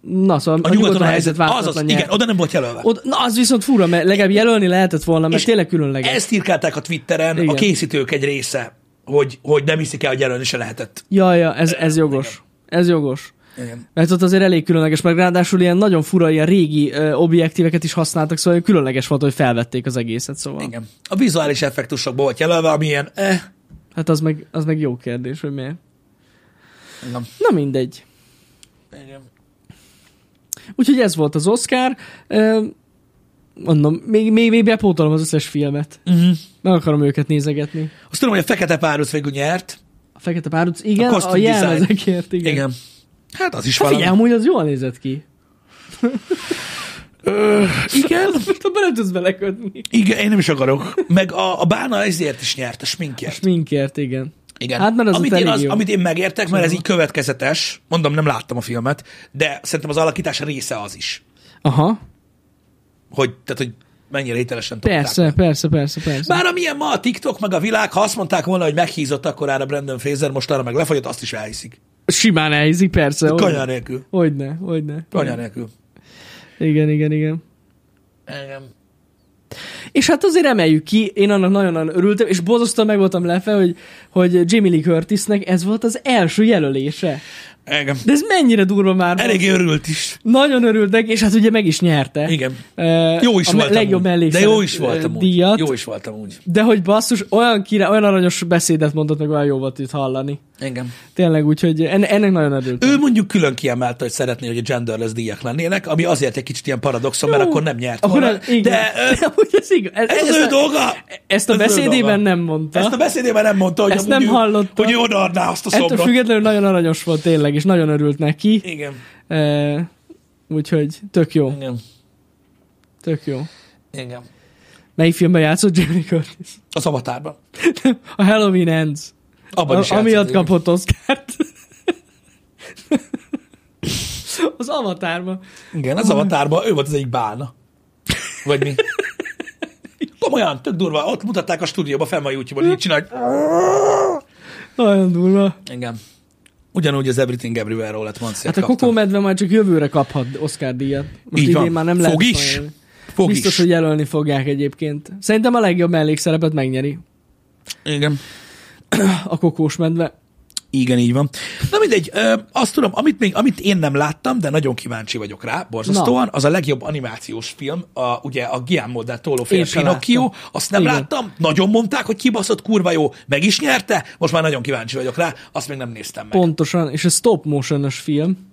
Speaker 2: Na, szóval
Speaker 1: A, nyugaton a helyzet,
Speaker 2: változatlan
Speaker 1: igen,
Speaker 2: nyert.
Speaker 1: oda nem volt jelölve.
Speaker 2: Oda, na, az viszont fura, mert legalább jelölni lehetett volna, mert
Speaker 1: És
Speaker 2: tényleg különleges.
Speaker 1: Ezt írkálták a Twitteren
Speaker 2: Igen.
Speaker 1: a készítők egy része, hogy, hogy nem hiszik el, hogy jelölni se lehetett.
Speaker 2: Ja, ja, ez, ez jogos. Ez jogos.
Speaker 1: Igen.
Speaker 2: Mert ott azért elég különleges, meg ráadásul ilyen nagyon fura, ilyen régi ö, objektíveket is használtak, szóval különleges volt, hogy felvették az egészet, szóval.
Speaker 1: Igen. A vizuális effektusokból volt jelölve, ami ilyen, eh,
Speaker 2: Hát az meg, az meg jó kérdés, hogy miért.
Speaker 1: Igen.
Speaker 2: Na mindegy.
Speaker 1: Igen.
Speaker 2: Úgyhogy ez volt az Oscar. Mondom, még, még, még bepótolom az összes filmet.
Speaker 1: Uh-huh.
Speaker 2: Meg akarom őket nézegetni.
Speaker 1: Azt tudom, hogy a Fekete Párduc végül nyert.
Speaker 2: A Fekete Párduc, igen,
Speaker 1: A
Speaker 2: a, a jelmezekért, igen.
Speaker 1: Igen. Hát az is
Speaker 2: Hát
Speaker 1: valami.
Speaker 2: figyelj, amúgy az jól nézett ki.
Speaker 1: Ö, igen.
Speaker 2: Nem tudsz belekötni.
Speaker 1: Igen, én nem is akarok. Meg a, a Bána ezért is nyert, a
Speaker 2: A
Speaker 1: sminkért.
Speaker 2: sminkért, igen.
Speaker 1: Igen.
Speaker 2: Hát, mert az
Speaker 1: amit, én az,
Speaker 2: jó.
Speaker 1: amit én megértek, mert ez így következetes, mondom, nem láttam a filmet, de szerintem az alakítás része az is.
Speaker 2: Aha.
Speaker 1: Hogy, tehát, hogy mennyire hitelesen tolták
Speaker 2: Persze, persze, persze, persze.
Speaker 1: Bár amilyen ma a TikTok, meg a világ, ha azt mondták volna, hogy meghízott akkorára Brandon Fraser, most arra meg lefagyott, azt is elhiszik.
Speaker 2: Simán elhízik, persze.
Speaker 1: Kanyar nélkül.
Speaker 2: Hogyne, hogyne.
Speaker 1: Kanyar nélkül.
Speaker 2: Igen, igen, igen.
Speaker 1: Engem.
Speaker 2: És hát azért emeljük ki, én annak nagyon-nagyon örültem, és borzasztóan meg voltam lefe, hogy, hogy Jamie Lee Curtisnek ez volt az első jelölése.
Speaker 1: Engem.
Speaker 2: De ez mennyire durva már.
Speaker 1: Eléggé örült is.
Speaker 2: Nagyon örültek, és hát ugye meg is nyerte.
Speaker 1: Igen.
Speaker 2: Uh,
Speaker 1: Jó is
Speaker 2: a
Speaker 1: voltam
Speaker 2: legjobb
Speaker 1: úgy. De
Speaker 2: mellékszerep,
Speaker 1: jó is voltam
Speaker 2: ö,
Speaker 1: úgy.
Speaker 2: díjat.
Speaker 1: Jó is voltam úgy.
Speaker 2: De hogy basszus, olyan, király, olyan aranyos beszédet mondott, meg olyan jó volt itt hallani.
Speaker 1: Engem.
Speaker 2: Tényleg, úgyhogy enne, ennek nagyon örültem.
Speaker 1: Ő mondjuk külön kiemelte, hogy szeretné, hogy a genderless díjak lennének, ami azért egy kicsit ilyen paradoxon, mert akkor nem nyert
Speaker 2: Akkor
Speaker 1: volna.
Speaker 2: nem, igen.
Speaker 1: De ö,
Speaker 2: ez igaz. Ez,
Speaker 1: ez az ő
Speaker 2: a-
Speaker 1: dolga.
Speaker 2: Ezt a beszédében nem mondta.
Speaker 1: Ezt a beszédében nem mondta, hogy,
Speaker 2: Ezt nem hallotta.
Speaker 1: hogy ő odaadná azt a
Speaker 2: Ettől
Speaker 1: szobrot.
Speaker 2: függetlenül nagyon aranyos volt tényleg, és nagyon örült neki.
Speaker 1: Igen.
Speaker 2: E, úgyhogy tök jó,
Speaker 1: Igen.
Speaker 2: tök jó.
Speaker 1: Igen.
Speaker 2: Melyik filmben játszott Jamie Curtis?
Speaker 1: Az avatárban.
Speaker 2: A Halloween Ends.
Speaker 1: Abban
Speaker 2: A,
Speaker 1: is
Speaker 2: amiatt
Speaker 1: játszott,
Speaker 2: kapott Oscárt. Az avatárban.
Speaker 1: Igen, az avatárban ő volt az egyik bálna. Vagy mi? Komolyan, tök durva. Ott mutatták a stúdióba, fel a YouTube-on, így csinálj.
Speaker 2: Nagyon durva.
Speaker 1: Igen. Ugyanúgy az Everything Everywhere-ról lett Manciát
Speaker 2: Hát a Kokó medve majd csak jövőre kaphat Oscar díjat. Most
Speaker 1: Így
Speaker 2: idén
Speaker 1: van.
Speaker 2: már nem lehet.
Speaker 1: Fog is. Fog
Speaker 2: Biztos,
Speaker 1: is.
Speaker 2: hogy jelölni fogják egyébként. Szerintem a legjobb mellékszerepet megnyeri
Speaker 1: Igen.
Speaker 2: a kokós medve.
Speaker 1: Igen, így van. Na mindegy, ö, azt tudom, amit, még, amit én nem láttam, de nagyon kíváncsi vagyok rá, borzasztóan, az a legjobb animációs film, a, ugye a Guillermo del Toro
Speaker 2: sem
Speaker 1: Pinocchio, azt nem
Speaker 2: Igen.
Speaker 1: láttam, nagyon mondták, hogy kibaszott kurva jó, meg is nyerte, most már nagyon kíváncsi vagyok rá, azt még nem néztem meg.
Speaker 2: Pontosan, és ez stop motion film.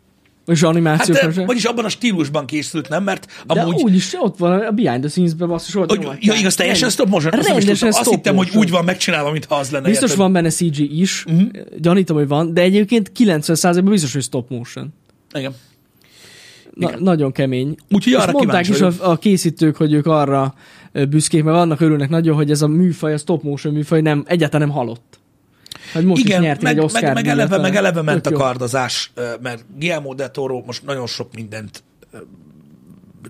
Speaker 2: És animációs
Speaker 1: Hát, vagyis abban a stílusban készült, nem? Mert
Speaker 2: De
Speaker 1: amúgy...
Speaker 2: úgyis ott van a behind the scenes-ben basszus, ott
Speaker 1: Hogy, ja, igaz, teljesen stop motion?
Speaker 2: Rendesen
Speaker 1: tudtam. azt
Speaker 2: stop
Speaker 1: hittem, hogy úgy van megcsinálva, mintha az lenne.
Speaker 2: Biztos
Speaker 1: érted?
Speaker 2: van benne CG is, uh-huh. gyanítom, hogy van, de egyébként 90%-ban biztos, hogy stop motion.
Speaker 1: Igen.
Speaker 2: Na,
Speaker 1: Igen.
Speaker 2: nagyon kemény.
Speaker 1: Úgyhogy
Speaker 2: És
Speaker 1: arra
Speaker 2: mondták
Speaker 1: kíváncsi
Speaker 2: is a, a készítők, hogy ők arra büszkék, meg annak örülnek nagyon, hogy ez a műfaj, a stop motion műfaj nem, egyáltalán nem halott. Hogy most
Speaker 1: Igen,
Speaker 2: is
Speaker 1: meg,
Speaker 2: egy Oscar
Speaker 1: meg, meg, eleve, meg eleve ment a kardozás, mert Guillermo del Toro most nagyon sok mindent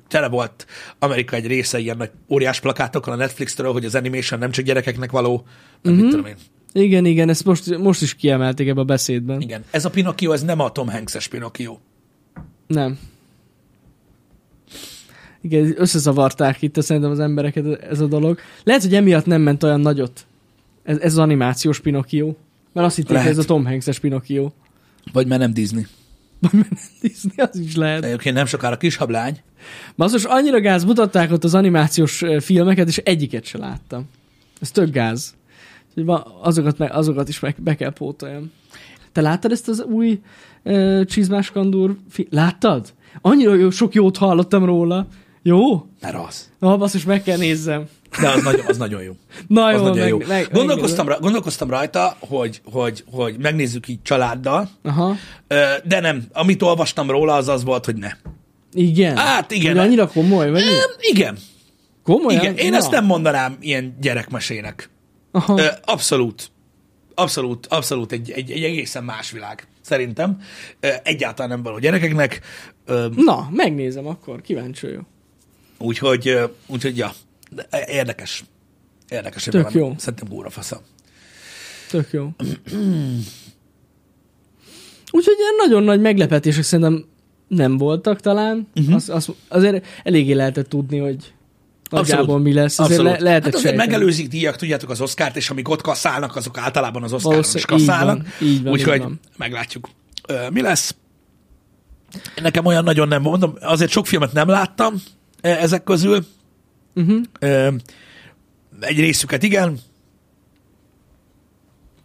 Speaker 1: tele volt Amerika egy része ilyen nagy óriás plakátokkal a Netflix-től, hogy az animation nem csak gyerekeknek való, nem
Speaker 2: Mhm.
Speaker 1: mit tudom én.
Speaker 2: Igen, igen, ezt most, most is kiemelték ebbe a beszédben.
Speaker 1: Igen, ez a Pinocchio, ez nem a Tom Hanks-es Pinocchio.
Speaker 2: Nem. Igen, összezavarták itt szerintem az embereket ez a dolog. Lehet, hogy emiatt nem ment olyan nagyot ez, ez az animációs Pinocchio. Mert azt hitték,
Speaker 1: Lehet.
Speaker 2: ez a Tom Hanks-es Pinocchio.
Speaker 1: Vagy mert nem Disney.
Speaker 2: Disney, az is lehet.
Speaker 1: Egyébként nem sokára kis hablány.
Speaker 2: Basszus, annyira gáz mutatták ott az animációs filmeket, és egyiket se láttam. Ez tök gáz. Úgyhogy azokat, meg, azokat is meg, be kell pótoljam. Te láttad ezt az új uh, Csizmás Kandúr fi- Láttad? Annyira jó, sok jót hallottam róla. Jó?
Speaker 1: Mert az.
Speaker 2: Na, basszus, meg kell nézzem.
Speaker 1: De az nagyon, az nagyon jó.
Speaker 2: Na
Speaker 1: Az
Speaker 2: jó,
Speaker 1: nagyon
Speaker 2: meg,
Speaker 1: jó.
Speaker 2: Meg,
Speaker 1: Gondolkoztam, ra, gondolkoztam rajta, hogy, hogy, hogy megnézzük így családdal,
Speaker 2: Aha,
Speaker 1: de nem. Amit olvastam róla, az az volt, hogy ne.
Speaker 2: igen.
Speaker 1: Hát igen.
Speaker 2: Hogy annyira komoly, vagy?
Speaker 1: Nem, igen.
Speaker 2: Komolyan?
Speaker 1: Igen, én
Speaker 2: Na.
Speaker 1: ezt nem mondanám ilyen gyerekmesének.
Speaker 2: Aha.
Speaker 1: Abszolút. Abszolút, abszolút egy, egy, egy egészen más világ, szerintem. Egyáltalán nem való gyerekeknek.
Speaker 2: Na, megnézem akkor, kíváncsi vagyok.
Speaker 1: Úgyhogy, úgyhogy ja, érdekes. Érdekes.
Speaker 2: Tök
Speaker 1: valami.
Speaker 2: jó.
Speaker 1: Szerintem góra fasza.
Speaker 2: Tök jó. Úgyhogy ilyen nagyon nagy meglepetések szerintem nem voltak talán.
Speaker 1: Mhm.
Speaker 2: Uh-huh. Az, az, azért eléggé lehetett tudni, hogy nagyjából mi lesz. Azért
Speaker 1: Abszolút.
Speaker 2: le, lehetett
Speaker 1: hát azért
Speaker 2: sejteni.
Speaker 1: megelőzik díjak, tudjátok, az Oszkárt, és amik ott kaszálnak, azok általában az Oszkáron is
Speaker 2: van,
Speaker 1: Úgyhogy meglátjuk, Ö, mi lesz. Nekem olyan nagyon nem mondom, azért sok filmet nem láttam ö, ezek közül.
Speaker 2: Uh-huh.
Speaker 1: Ö, Egy részüket igen.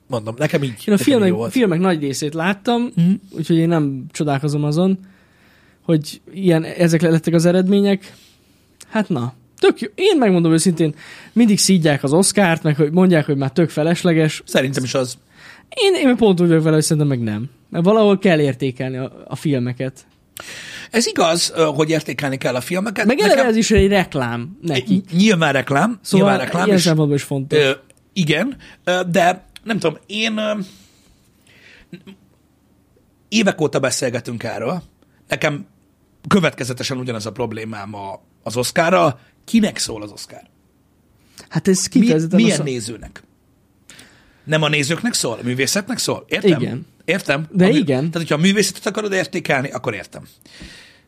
Speaker 1: mondom, nekem így.
Speaker 2: Én a filmek,
Speaker 1: jó volt.
Speaker 2: filmek nagy részét láttam,
Speaker 1: Mhm.
Speaker 2: úgyhogy én nem csodálkozom azon, hogy ilyen, ezek lettek az eredmények. Hát na, tök jó. Én megmondom őszintén, mindig szídják az Oscárt, meg hogy mondják, hogy már tök felesleges.
Speaker 1: Szerintem is az.
Speaker 2: Én, én pont úgy vagyok vele, hogy szerintem meg nem. Mert valahol kell értékelni a, a filmeket.
Speaker 1: Ez igaz, hogy értékelni kell a filmeket.
Speaker 2: Meg eleve ez is egy reklám nekik.
Speaker 1: Nyilván reklám,
Speaker 2: Szóval
Speaker 1: nyilván reklám,
Speaker 2: ilyen
Speaker 1: és,
Speaker 2: is fontos.
Speaker 1: ö, igen, de nem tudom, én ö, évek óta beszélgetünk erről. Nekem következetesen ugyanaz a problémám a, az Oscarral. Kinek szól az Oscar?
Speaker 2: Hát ez
Speaker 1: Mi,
Speaker 2: kifejezetten
Speaker 1: milyen
Speaker 2: a szak-
Speaker 1: nézőnek? Nem a nézőknek szól? A művészetnek szól? Értem?
Speaker 2: Igen.
Speaker 1: Értem?
Speaker 2: De
Speaker 1: a mű-
Speaker 2: igen.
Speaker 1: Tehát, hogyha a művészetet akarod értékelni, akkor értem.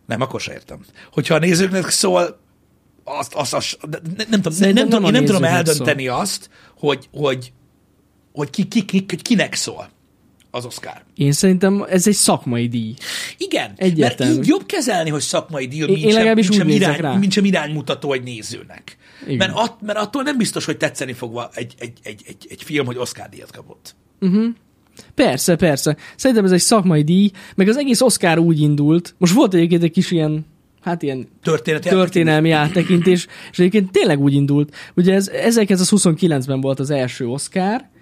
Speaker 1: Nem, akkor se értem. Hogyha a nézőknek szól, azt, azt, azt nem, nem, tudom, nem, nem, tudom,
Speaker 2: nem
Speaker 1: én
Speaker 2: a
Speaker 1: nem tudom eldönteni azt, hogy, hogy, hogy ki, ki, ki, hogy kinek szól az Oscar.
Speaker 2: Én szerintem ez egy szakmai díj.
Speaker 1: Igen,
Speaker 2: Egyértelmű.
Speaker 1: mert így jobb kezelni, hogy szakmai díj, mint
Speaker 2: én
Speaker 1: sem, mint sem, irány,
Speaker 2: rá.
Speaker 1: mint sem iránymutató egy nézőnek.
Speaker 2: Igen.
Speaker 1: Mert, att, mert attól nem biztos, hogy tetszeni fogva egy, egy, egy, egy, egy film, hogy Oscar díjat kapott.
Speaker 2: Persze, persze. Szerintem ez egy szakmai díj, meg az egész Oscar úgy indult. Most volt egyébként egy kis ilyen, hát ilyen
Speaker 1: Történeti
Speaker 2: történelmi áttekintés, és egyébként tényleg úgy indult. Ugye ez 1929-ben volt az első Oscar,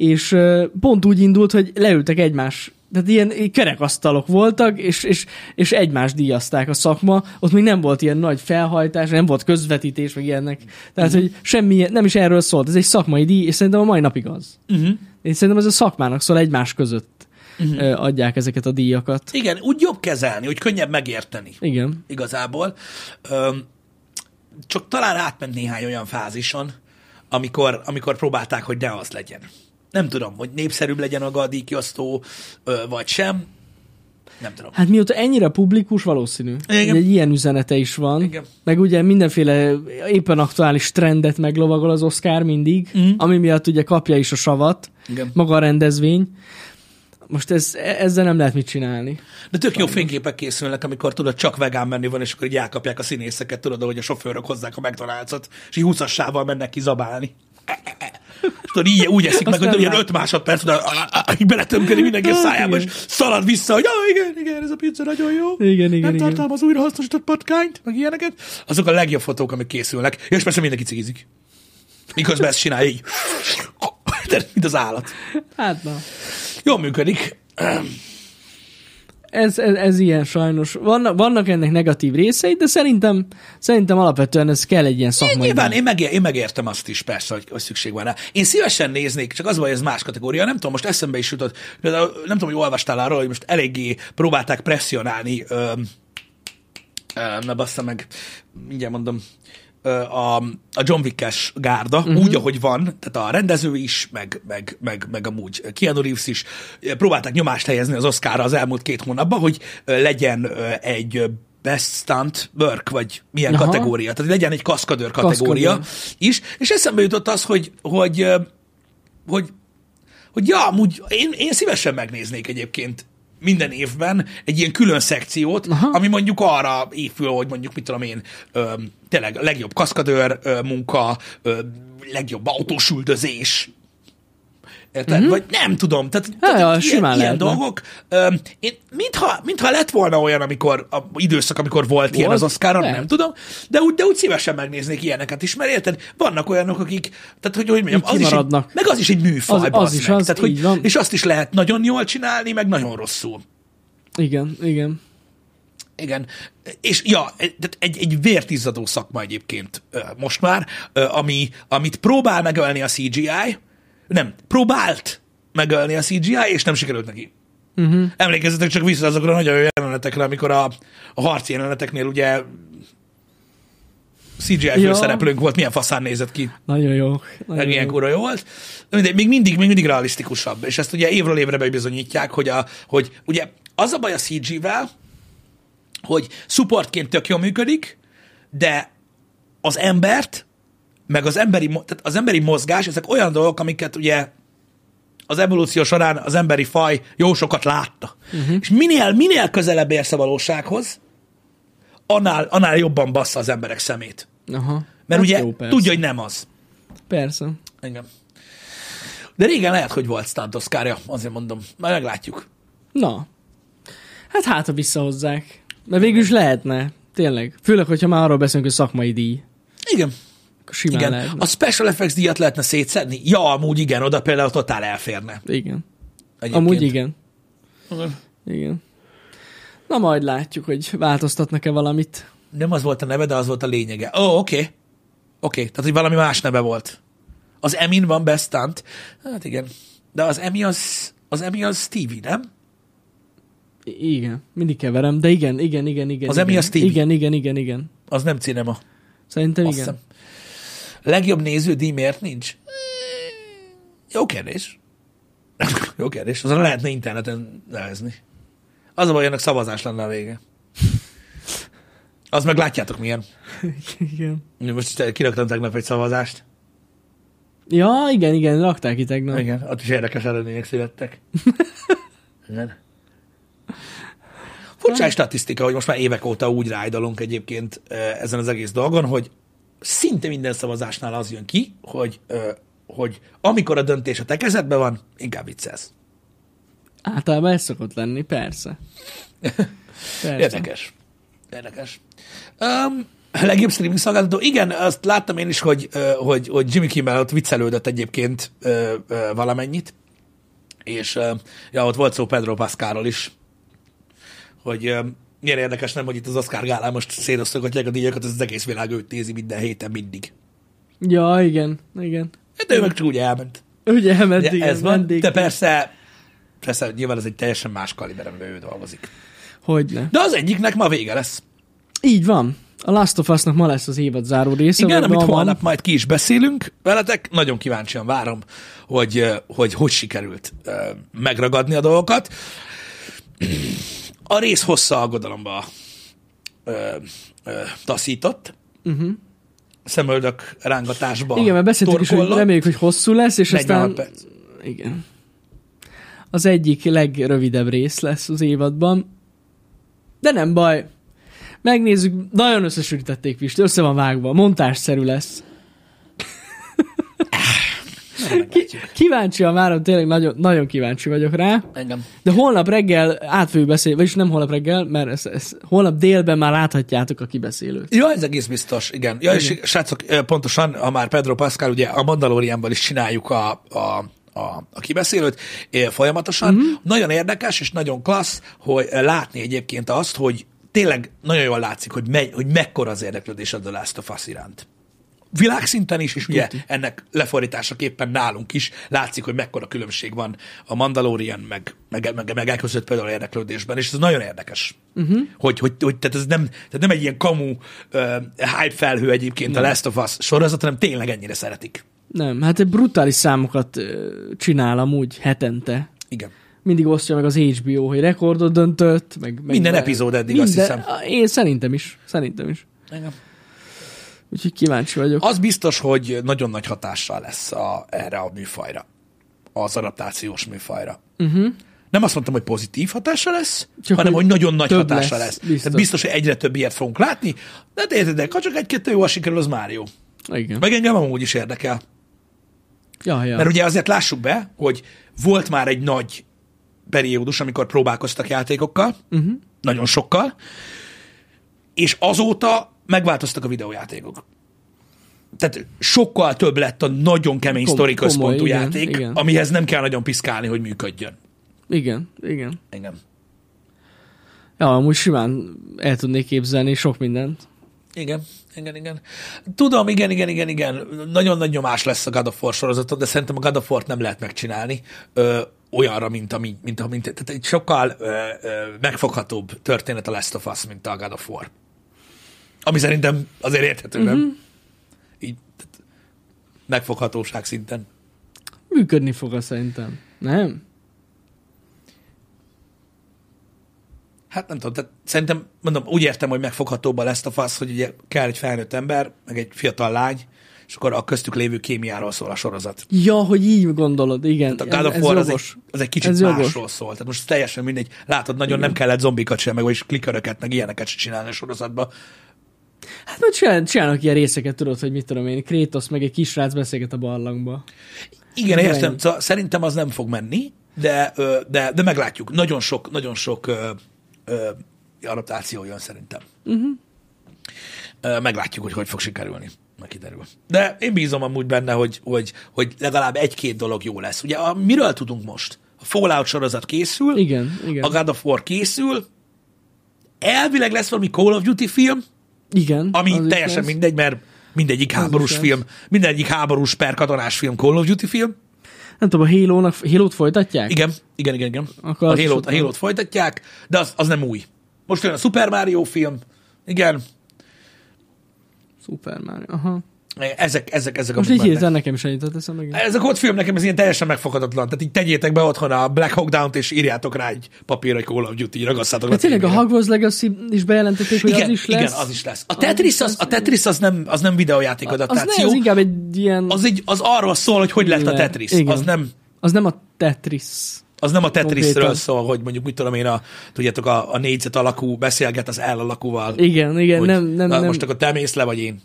Speaker 2: és pont úgy indult, hogy leültek egymás, tehát ilyen kerekasztalok voltak, és, és, és egymást díjazták a szakma, ott még nem volt ilyen nagy felhajtás, nem volt közvetítés, meg ilyenek. Tehát, hogy semmi, nem is erről szólt, ez egy szakmai díj, és szerintem a mai napig az.
Speaker 1: Uh-huh.
Speaker 2: Én szerintem ez a szakmának szól egymás között uh-huh. adják ezeket a díjakat.
Speaker 1: Igen, úgy jobb kezelni, úgy könnyebb megérteni
Speaker 2: Igen.
Speaker 1: igazából. Öm, csak talán átment néhány olyan fázison, amikor, amikor próbálták, hogy ne az legyen. Nem tudom, hogy népszerűbb legyen a díjkiosztó, ö, vagy sem. Nem tudom.
Speaker 2: Hát mióta ennyire publikus, valószínű.
Speaker 1: Igen.
Speaker 2: Egy ilyen üzenete is van.
Speaker 1: Igen.
Speaker 2: Meg ugye mindenféle éppen aktuális trendet meglovagol az Oscar mindig, mm. ami miatt ugye kapja is a savat,
Speaker 1: Igen.
Speaker 2: maga a rendezvény. Most ez, ezzel nem lehet mit csinálni.
Speaker 1: De tök jó fényképek készülnek, amikor tudod, csak vegán menni van, és akkor így elkapják a színészeket, tudod, hogy a sofőrök hozzák a McDonald's-ot, és így 20 mennek ki zabálni. És tudod, így, úgy eszik meg, hogy ilyen
Speaker 2: lát.
Speaker 1: 5 másodperc, így beletömködik mindenki a
Speaker 2: Hát,
Speaker 1: szájába, és szalad vissza, hogy ah, igen, igen, ez a pizza nagyon jó.
Speaker 2: Igen, igen,
Speaker 1: Nem
Speaker 2: igen.
Speaker 1: tartalmaz újrahasznosított patkányt, meg ilyeneket. Azok a legjobb fotók, amik készülnek. És persze mindenki cigizik. Miközben ezt csinálja így. De, mint az állat.
Speaker 2: Hát na.
Speaker 1: Jól működik.
Speaker 2: Ez, ez, ez ilyen sajnos. Vannak, vannak ennek negatív részei, de szerintem, szerintem alapvetően ez kell egy ilyen szakmai
Speaker 1: Nyilván én, megér, én megértem azt is, persze, hogy, hogy szükség van rá. Én szívesen néznék, csak az baj, ez más kategória. Nem tudom, most eszembe is jutott, például nem tudom, hogy olvastál arról, hogy most eléggé próbálták presszionálni, ö, ö, na bassza meg, mindjárt mondom, a, a John Wick-es gárda, uh-huh. úgy, ahogy van, tehát a rendező is, meg, meg, meg, meg amúgy Keanu Reeves is próbálták nyomást helyezni az Oscarra az elmúlt két hónapban, hogy legyen egy best stunt work, vagy milyen
Speaker 2: Aha.
Speaker 1: kategória. Tehát legyen egy kaszkadőr kategória
Speaker 2: Kaszkadőr.
Speaker 1: is, és eszembe jutott az, hogy, hogy, hogy, hogy ja, amúgy én, én szívesen megnéznék egyébként minden évben egy ilyen külön szekciót, Aha. Ami mondjuk arra épül, hogy mondjuk, mit tudom én, ö, tényleg a legjobb kaszkadőr ö, munka, ö, legjobb autós üldözés, Érted? Mm-hmm. Vagy nem tudom. Tehát, tehát
Speaker 2: Mhm. ja,
Speaker 1: ilyen,
Speaker 2: simán
Speaker 1: ilyen
Speaker 2: lehetne.
Speaker 1: dolgok. Ö, én, mintha, mintha lett volna olyan, amikor a időszak, amikor volt, volt? ilyen az Oscaron, nem tudom, de úgy, de úgy szívesen megnéznék ilyeneket is, mert érted, vannak olyanok, akik, tehát hogy, hogy mondjam, az is, egy, meg az is egy műfaj,
Speaker 2: Az- az is
Speaker 1: meg.
Speaker 2: az,
Speaker 1: tehát, hogy,
Speaker 2: van.
Speaker 1: És azt is lehet nagyon jól csinálni, meg nagyon rosszul.
Speaker 2: Igen, igen.
Speaker 1: Igen. És ja, egy, tehát egy, vértizzadó szakma egyébként most már, ami, amit próbál megölni a CGI, nem, próbált megölni a CGI, és nem sikerült neki. Uh-huh. Emlékezzetek csak vissza azokra a nagyon jó jelenetekre, amikor a, a harci jeleneteknél ugye CGI
Speaker 2: Ja.
Speaker 1: főszereplőnk volt, milyen faszán nézett ki.
Speaker 2: Nagyon jó. Nagyon
Speaker 1: ilyen
Speaker 2: jó.
Speaker 1: kurva jó volt. De még mindig, még mindig realisztikusabb. És ezt ugye évről évre bebizonyítják, hogy, a, hogy ugye az a baj a CG-vel, hogy supportként tök jól működik, de az embert, meg az emberi, tehát az emberi mozgás, ezek olyan dolgok, amiket ugye az evolúció során az emberi faj jó sokat látta. Uh-huh. És minél, minél közelebb érsz a valósághoz, annál, annál jobban bassza az emberek szemét.
Speaker 2: Aha.
Speaker 1: Mert
Speaker 2: Hát
Speaker 1: ugye
Speaker 2: jó, persze.
Speaker 1: tudja, hogy nem az.
Speaker 2: Persze.
Speaker 1: Igen. De régen lehet, hogy volt stunt Oscarja, azért mondom. Majd meglátjuk.
Speaker 2: Na. Hát hát, ha visszahozzák. Mert végül is lehetne. Tényleg. Főleg, hogyha már arról beszélünk, hogy szakmai díj.
Speaker 1: Igen.
Speaker 2: Simán
Speaker 1: Igen.
Speaker 2: lehetne.
Speaker 1: A special effects díjat lehetne szétszedni? Ja, amúgy igen, oda például totál elférne.
Speaker 2: Igen.
Speaker 1: Egyébként.
Speaker 2: Amúgy igen.
Speaker 1: Igen.
Speaker 2: Igen. Na majd látjuk, hogy változtatnak-e valamit.
Speaker 1: Nem az volt a neve, de az volt a lényege. Ó, oh, oké. Okay. Oké, okay. tehát hogy valami más neve volt. Az Emin van Best Stunt. Hát igen. De az Emi az, az Emi az Stevie, nem?
Speaker 2: I- igen. Mindig keverem, de igen, igen, igen, igen.
Speaker 1: Az
Speaker 2: igen.
Speaker 1: Emmy a Stevie.
Speaker 2: Igen, igen, igen, igen.
Speaker 1: Az nem cinema.
Speaker 2: Szerintem
Speaker 1: Azt
Speaker 2: igen.
Speaker 1: hiszem. Legjobb néződíj miért nincs? Jó kérdés. Jó kérdés. Azon lehetne interneten nevezni. Az a baj, ennek szavazás lenne a vége. Az meg látjátok milyen.
Speaker 2: igen.
Speaker 1: Most kiraktam tegnap egy szavazást.
Speaker 2: Ja, igen, igen, rakták ki tegnap.
Speaker 1: Igen, ott is érdekes eredmények születtek. Igen. Furcsa statisztika, hogy most már évek óta úgy rájdalunk egyébként ö, ezen az egész dolgon, hogy szinte minden szavazásnál az jön ki, hogy, ö, hogy amikor a döntés a te kezedben van, inkább viccelsz.
Speaker 2: Általában ez szokott lenni, persze. persze.
Speaker 1: Érdekes. Érdekes. Um, legjobb streaming szolgáltató. Igen, azt láttam én is, hogy, hogy, hogy Jimmy Kimmel ott viccelődött egyébként valamennyit, és ja, ott volt szó Pedro Pascalról is, hogy milyen érdekes nem, hogy itt az Oscar gálán most szétosztogatják a díjakat, ez az egész világ őt nézi minden héten mindig.
Speaker 2: Ja, igen, igen.
Speaker 1: Hát ő meg csak úgy elment.
Speaker 2: Ugye elment,
Speaker 1: Ugye,
Speaker 2: igen,
Speaker 1: ez van,
Speaker 2: vendég.
Speaker 1: de persze, persze nyilván ez egy teljesen más kaliber, amiben ő dolgozik.
Speaker 2: Hogyne.
Speaker 1: De az egyiknek ma vége lesz.
Speaker 2: Így van. A Last of Us-nak ma lesz az évad záró része.
Speaker 1: Igen, amit
Speaker 2: ma van.
Speaker 1: holnap majd ki is beszélünk veletek. Nagyon kíváncsian várom, hogy hogy, hogy sikerült megragadni a dolgokat. A rész hossza aggodalomba ö, ö, taszított. Uh-huh. Szemöldök rángatásba.
Speaker 2: Igen, mert beszéltük is, hogy reméljük, hogy hosszú lesz, és
Speaker 1: 46
Speaker 2: aztán...
Speaker 1: perc.
Speaker 2: Igen. Az egyik legrövidebb rész lesz az évadban. De nem baj. Megnézzük, nagyon összesűrítették Pisti, össze van vágva, montásszerű lesz. Ki, kíváncsian várom, tényleg nagyon, nagyon kíváncsi vagyok rá.
Speaker 1: Engem.
Speaker 2: De holnap reggel át fogjuk beszélni, vagyis nem holnap reggel, mert ez, ez, holnap délben már láthatjátok a kibeszélőt.
Speaker 1: Ja, ez egész biztos, igen. Ja, és srácok, pontosan, ha már Pedro Pascal, ugye a Mandalorianban is csináljuk a, a, a, a kibeszélőt folyamatosan. Uh-huh. Nagyon érdekes és nagyon klassz, hogy látni egyébként azt, hogy tényleg nagyon jól látszik, hogy, me, hogy mekkora az érdeklődés a The Last of Us iránt. Világszinten is, és ugye ennek lefordításaképpen nálunk is látszik, hogy mekkora különbség van a Mandalorian meg, meg, meg, meg elközött például érdeklődésben, és ez nagyon érdekes. Uh-huh. Hogy, hogy, hogy tehát ez nem, tehát nem egy ilyen kamu uh, hype felhő egyébként a Last of Us sorozat, hanem tényleg ennyire szeretik.
Speaker 2: Nem, hát egy brutális számokat ö, csinál amúgy hetente.
Speaker 1: Igen.
Speaker 2: Mindig osztja meg az HBO, hogy rekordot döntött, meg... meg
Speaker 1: Minden epizód eddig, azt hiszem.
Speaker 2: Én szerintem is, szerintem is.
Speaker 1: Igen.
Speaker 2: Úgyhogy kíváncsi vagyok.
Speaker 1: Az biztos, hogy nagyon nagy hatással lesz a, erre a műfajra, az adaptációs műfajra. Uh-huh. Nem azt mondtam, hogy pozitív hatása lesz,
Speaker 2: Csak
Speaker 1: hanem,
Speaker 2: hogy
Speaker 1: nagyon nagy hatása
Speaker 2: lesz,
Speaker 1: lesz.
Speaker 2: biztos.
Speaker 1: Tehát biztos, hogy egyre több ilyet fogunk látni, de hát érted, ha csak egy-kettő jó sikerül, az már jó.
Speaker 2: Igen.
Speaker 1: Meg engem amúgy is érdekel.
Speaker 2: Ja, ja.
Speaker 1: Mert ugye azért lássuk be, hogy volt már egy nagy periódus, amikor próbálkoztak játékokkal, uh-huh. nagyon sokkal, és azóta megváltoztak a videójátékok. Tehát sokkal több lett a nagyon kemény
Speaker 2: Kom-
Speaker 1: sztori központú
Speaker 2: igen,
Speaker 1: játék,
Speaker 2: igen.
Speaker 1: amihez nem kell nagyon piszkálni, hogy működjön.
Speaker 2: Igen, igen.
Speaker 1: Igen.
Speaker 2: Ja, amúgy simán el tudnék képzelni sok mindent.
Speaker 1: Igen, igen, igen. Tudom, igen, igen, igen, igen. Nagyon nagy nyomás lesz a God of War sorozaton, de szerintem a God of War-t nem lehet megcsinálni ö, olyanra, mint, ami, mint, mint tehát egy sokkal ö, ö, megfoghatóbb történet a Last of Us, mint a God of War. Ami szerintem azért érthető, uh-huh. nem? Így, tehát megfoghatóság szinten.
Speaker 2: Működni fog az szerintem. Nem?
Speaker 1: Hát nem tudom, tehát szerintem, mondom, úgy értem, hogy megfoghatóbb a Last of Us, hogy ugye kell egy felnőtt ember, meg egy fiatal lány, és akkor a köztük lévő kémiáról szól a sorozat.
Speaker 2: Ja, hogy így gondolod, igen.
Speaker 1: A God of
Speaker 2: ez
Speaker 1: War az egy, az egy kicsit
Speaker 2: Ez
Speaker 1: másról
Speaker 2: jogos.
Speaker 1: szól. Tehát most teljesen mindegy. Látod, nagyon nem kellett zombikat sem, meg vagyis kliköröket, meg ilyeneket sem csinálni a sorozatba.
Speaker 2: Hát majd csinál, csinálnak ilyen részeket, tudod, hogy mit tudom én, Krétosz meg egy kisrác beszélget a barlangba.
Speaker 1: Igen,
Speaker 2: Ez
Speaker 1: értem.
Speaker 2: ennyi.
Speaker 1: Szóval szerintem az nem fog menni, de, de, de meglátjuk. Nagyon sok, nagyon sok ö, ö, adaptáció jön szerintem. Uh-huh. Meglátjuk, hogy hogy fog sikerülni. Meg kiderül. De én bízom amúgy benne, hogy, hogy, hogy legalább egy-két dolog jó lesz. Ugye a, miről tudunk most? A Fallout sorozat készül,
Speaker 2: Igen, igen.
Speaker 1: a God of War készül, elvileg lesz valami Call of Duty film,
Speaker 2: Igen.
Speaker 1: ami teljesen
Speaker 2: lesz.
Speaker 1: mindegy, mert mindegyik háborús film, mindegyik háborús per katonás film Call of Duty film.
Speaker 2: Nem tudom, a Halo-nak, Halo-t folytatják?
Speaker 1: Igen, igen, igen, igen.
Speaker 2: Akkor
Speaker 1: a
Speaker 2: az is
Speaker 1: halo
Speaker 2: ott
Speaker 1: a
Speaker 2: van.
Speaker 1: halo folytatják, de az, az nem új. Most jön a Super Mario film, igen,
Speaker 2: Super Mario. Aha.
Speaker 1: Ezek, ezek, ezek
Speaker 2: Most így hirtelen nekem ennyit teszem meg.
Speaker 1: Ez a kód film nekem ez ilyen teljesen megfoghatatlan. Tehát így tegyétek be otthon a Black Hawk Down-t, és írjátok rá egy papírra, hogy Call of Duty, így ragasztátok le
Speaker 2: tényleg a. Hogwarts Legacy is bejelentették, hogy
Speaker 1: igen,
Speaker 2: az is lesz.
Speaker 1: Igen, az is lesz. A Tetris az, a Tetris az nem, az nem videójáték
Speaker 2: Az,
Speaker 1: adaptáció.
Speaker 2: ne, az inkább egy ilyen...
Speaker 1: az, így, az arról szól, hogy hogy lett a Tetris.
Speaker 2: igen.
Speaker 1: Az nem,
Speaker 2: Az nem a Tetris.
Speaker 1: az nem a Tetrisről szól, hogy mondjuk, mit tudom én, a, tudjátok, a, a négyzet alakú beszélget az L alakúval.
Speaker 2: Igen, igen,
Speaker 1: hogy,
Speaker 2: nem, nem,
Speaker 1: na,
Speaker 2: nem.
Speaker 1: Most akkor te mész le, vagy én.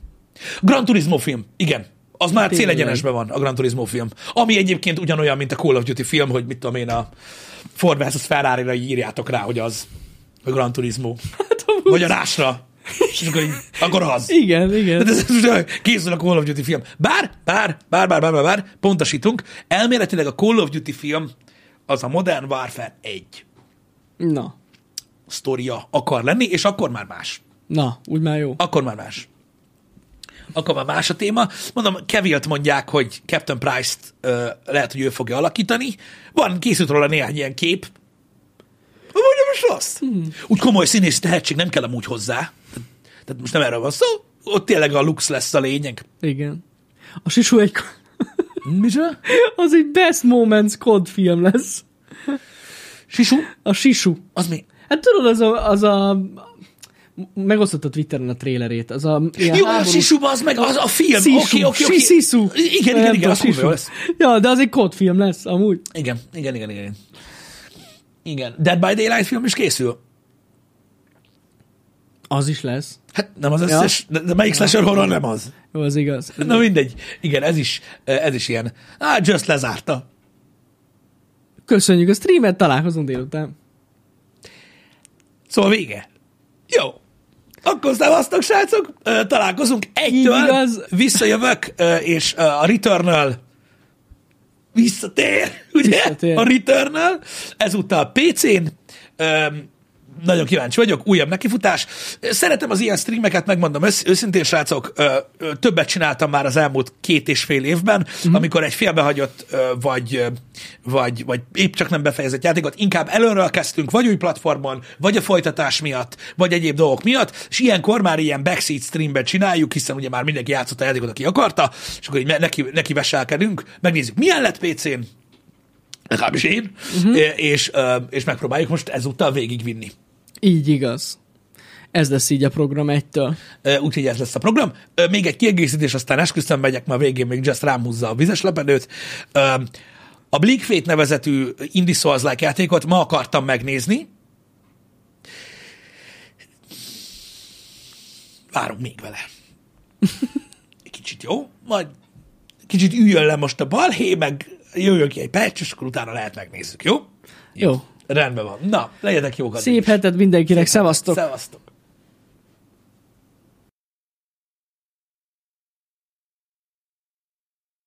Speaker 1: Gran Turismo film, igen. Az már
Speaker 2: Tényleg.
Speaker 1: célegyenesben van, a Gran Turismo film. Ami egyébként ugyanolyan, mint a Call of Duty film, hogy mit tudom én, a Ford vs. Ferrari-ra írjátok rá, hogy az a Gran Turismo.
Speaker 2: Hát
Speaker 1: Vagy a rásra. És akkor, így, akkor az.
Speaker 2: Igen, igen.
Speaker 1: Tehát ez most készül a Call of Duty film. Bár, bár, bár, bár, bár, bár, bár pontosítunk, elméletileg a Call of Duty film az a Modern Warfare 1
Speaker 2: Na,
Speaker 1: sztoria akar lenni, és akkor már más.
Speaker 2: na, úgy már jó.
Speaker 1: Akkor már más. Akkor már más a téma. Mondom, Kevilt mondják, hogy Captain Price-t ö, lehet, hogy ő fogja alakítani. Van, készült róla néhány ilyen kép. Nem is rossz. Hmm. Úgy komoly színész tehetség nem kell amúgy hozzá. Tehát, tehát most nem erről van szó. Ott tényleg a lux lesz a lényeg.
Speaker 2: Igen. A Sisu egy...
Speaker 1: Micsoda?
Speaker 2: az egy Best Moments kod film lesz.
Speaker 1: Sisu?
Speaker 2: A Sisu.
Speaker 1: Az mi?
Speaker 2: Hát tudod, az a, az a megosztott a Twitteren a trélerét. Az a
Speaker 1: Jó, a
Speaker 2: háborús-
Speaker 1: Sisu, az meg az a film. Oké, oké, oké.
Speaker 2: Sisu.
Speaker 1: Igen, igen, igen, az kurva lesz.
Speaker 2: Ja, de az egy kódfilm lesz, amúgy.
Speaker 1: Igen, igen, igen, igen. Igen. Dead by Daylight film is készül.
Speaker 2: Az is lesz.
Speaker 1: Hát nem az összes, ja. de, de melyik slasher horror nem az?
Speaker 2: Jó, az igaz.
Speaker 1: Na mindegy. Igen, ez is, ez is ilyen. Á, Just lezárta.
Speaker 2: Köszönjük a streamet, találkozunk délután.
Speaker 1: Szóval vége. Jó. Akkor szevasztok, srácok. Találkozunk egytől.
Speaker 2: Így igaz.
Speaker 1: Visszajövök, és a return visszatér, ugye?
Speaker 2: Visszatér.
Speaker 1: A return ezúttal PC-n. Nagyon kíváncsi vagyok, újabb nekifutás. Szeretem az ilyen streameket, megmondom ősz- őszintén, srácok, ö, ö, többet csináltam már az elmúlt két és fél évben,
Speaker 2: Mhm.
Speaker 1: uh-huh. amikor egy félbehagyott, ö, vagy, vagy, vagy épp csak nem befejezett játékot, inkább előről kezdtünk, vagy új platformon, vagy a folytatás miatt, vagy egyéb dolgok miatt, és ilyenkor már ilyen backseat streamben csináljuk, hiszen ugye már mindenki játszott a játékot, aki akarta, és akkor így neki, neki veselkedünk, megnézzük, milyen lett PC-n, legalábbis én, uh-huh. és, és megpróbáljuk most ezúttal végigvinni.
Speaker 2: Így igaz. Ez lesz így a program egytől.
Speaker 1: Úgyhogy ez lesz a program. Még egy kiegészítés, aztán esküszöm megyek, mert a végén még Just rám húzza a vizes lepedőt. A Bleak Fate nevezetű Indie Souls-like játékot ma akartam megnézni. Várunk még vele. Kicsit jó, majd kicsit üljön le most a balhé, meg jöjjön ki egy patch, és akkor utána lehet megnézzük, jó?
Speaker 2: Jó.
Speaker 1: Rendben van. Na, legyetek jók.
Speaker 2: Szép
Speaker 1: is.
Speaker 2: hetet mindenkinek, szevasztok!
Speaker 1: Szevasztok.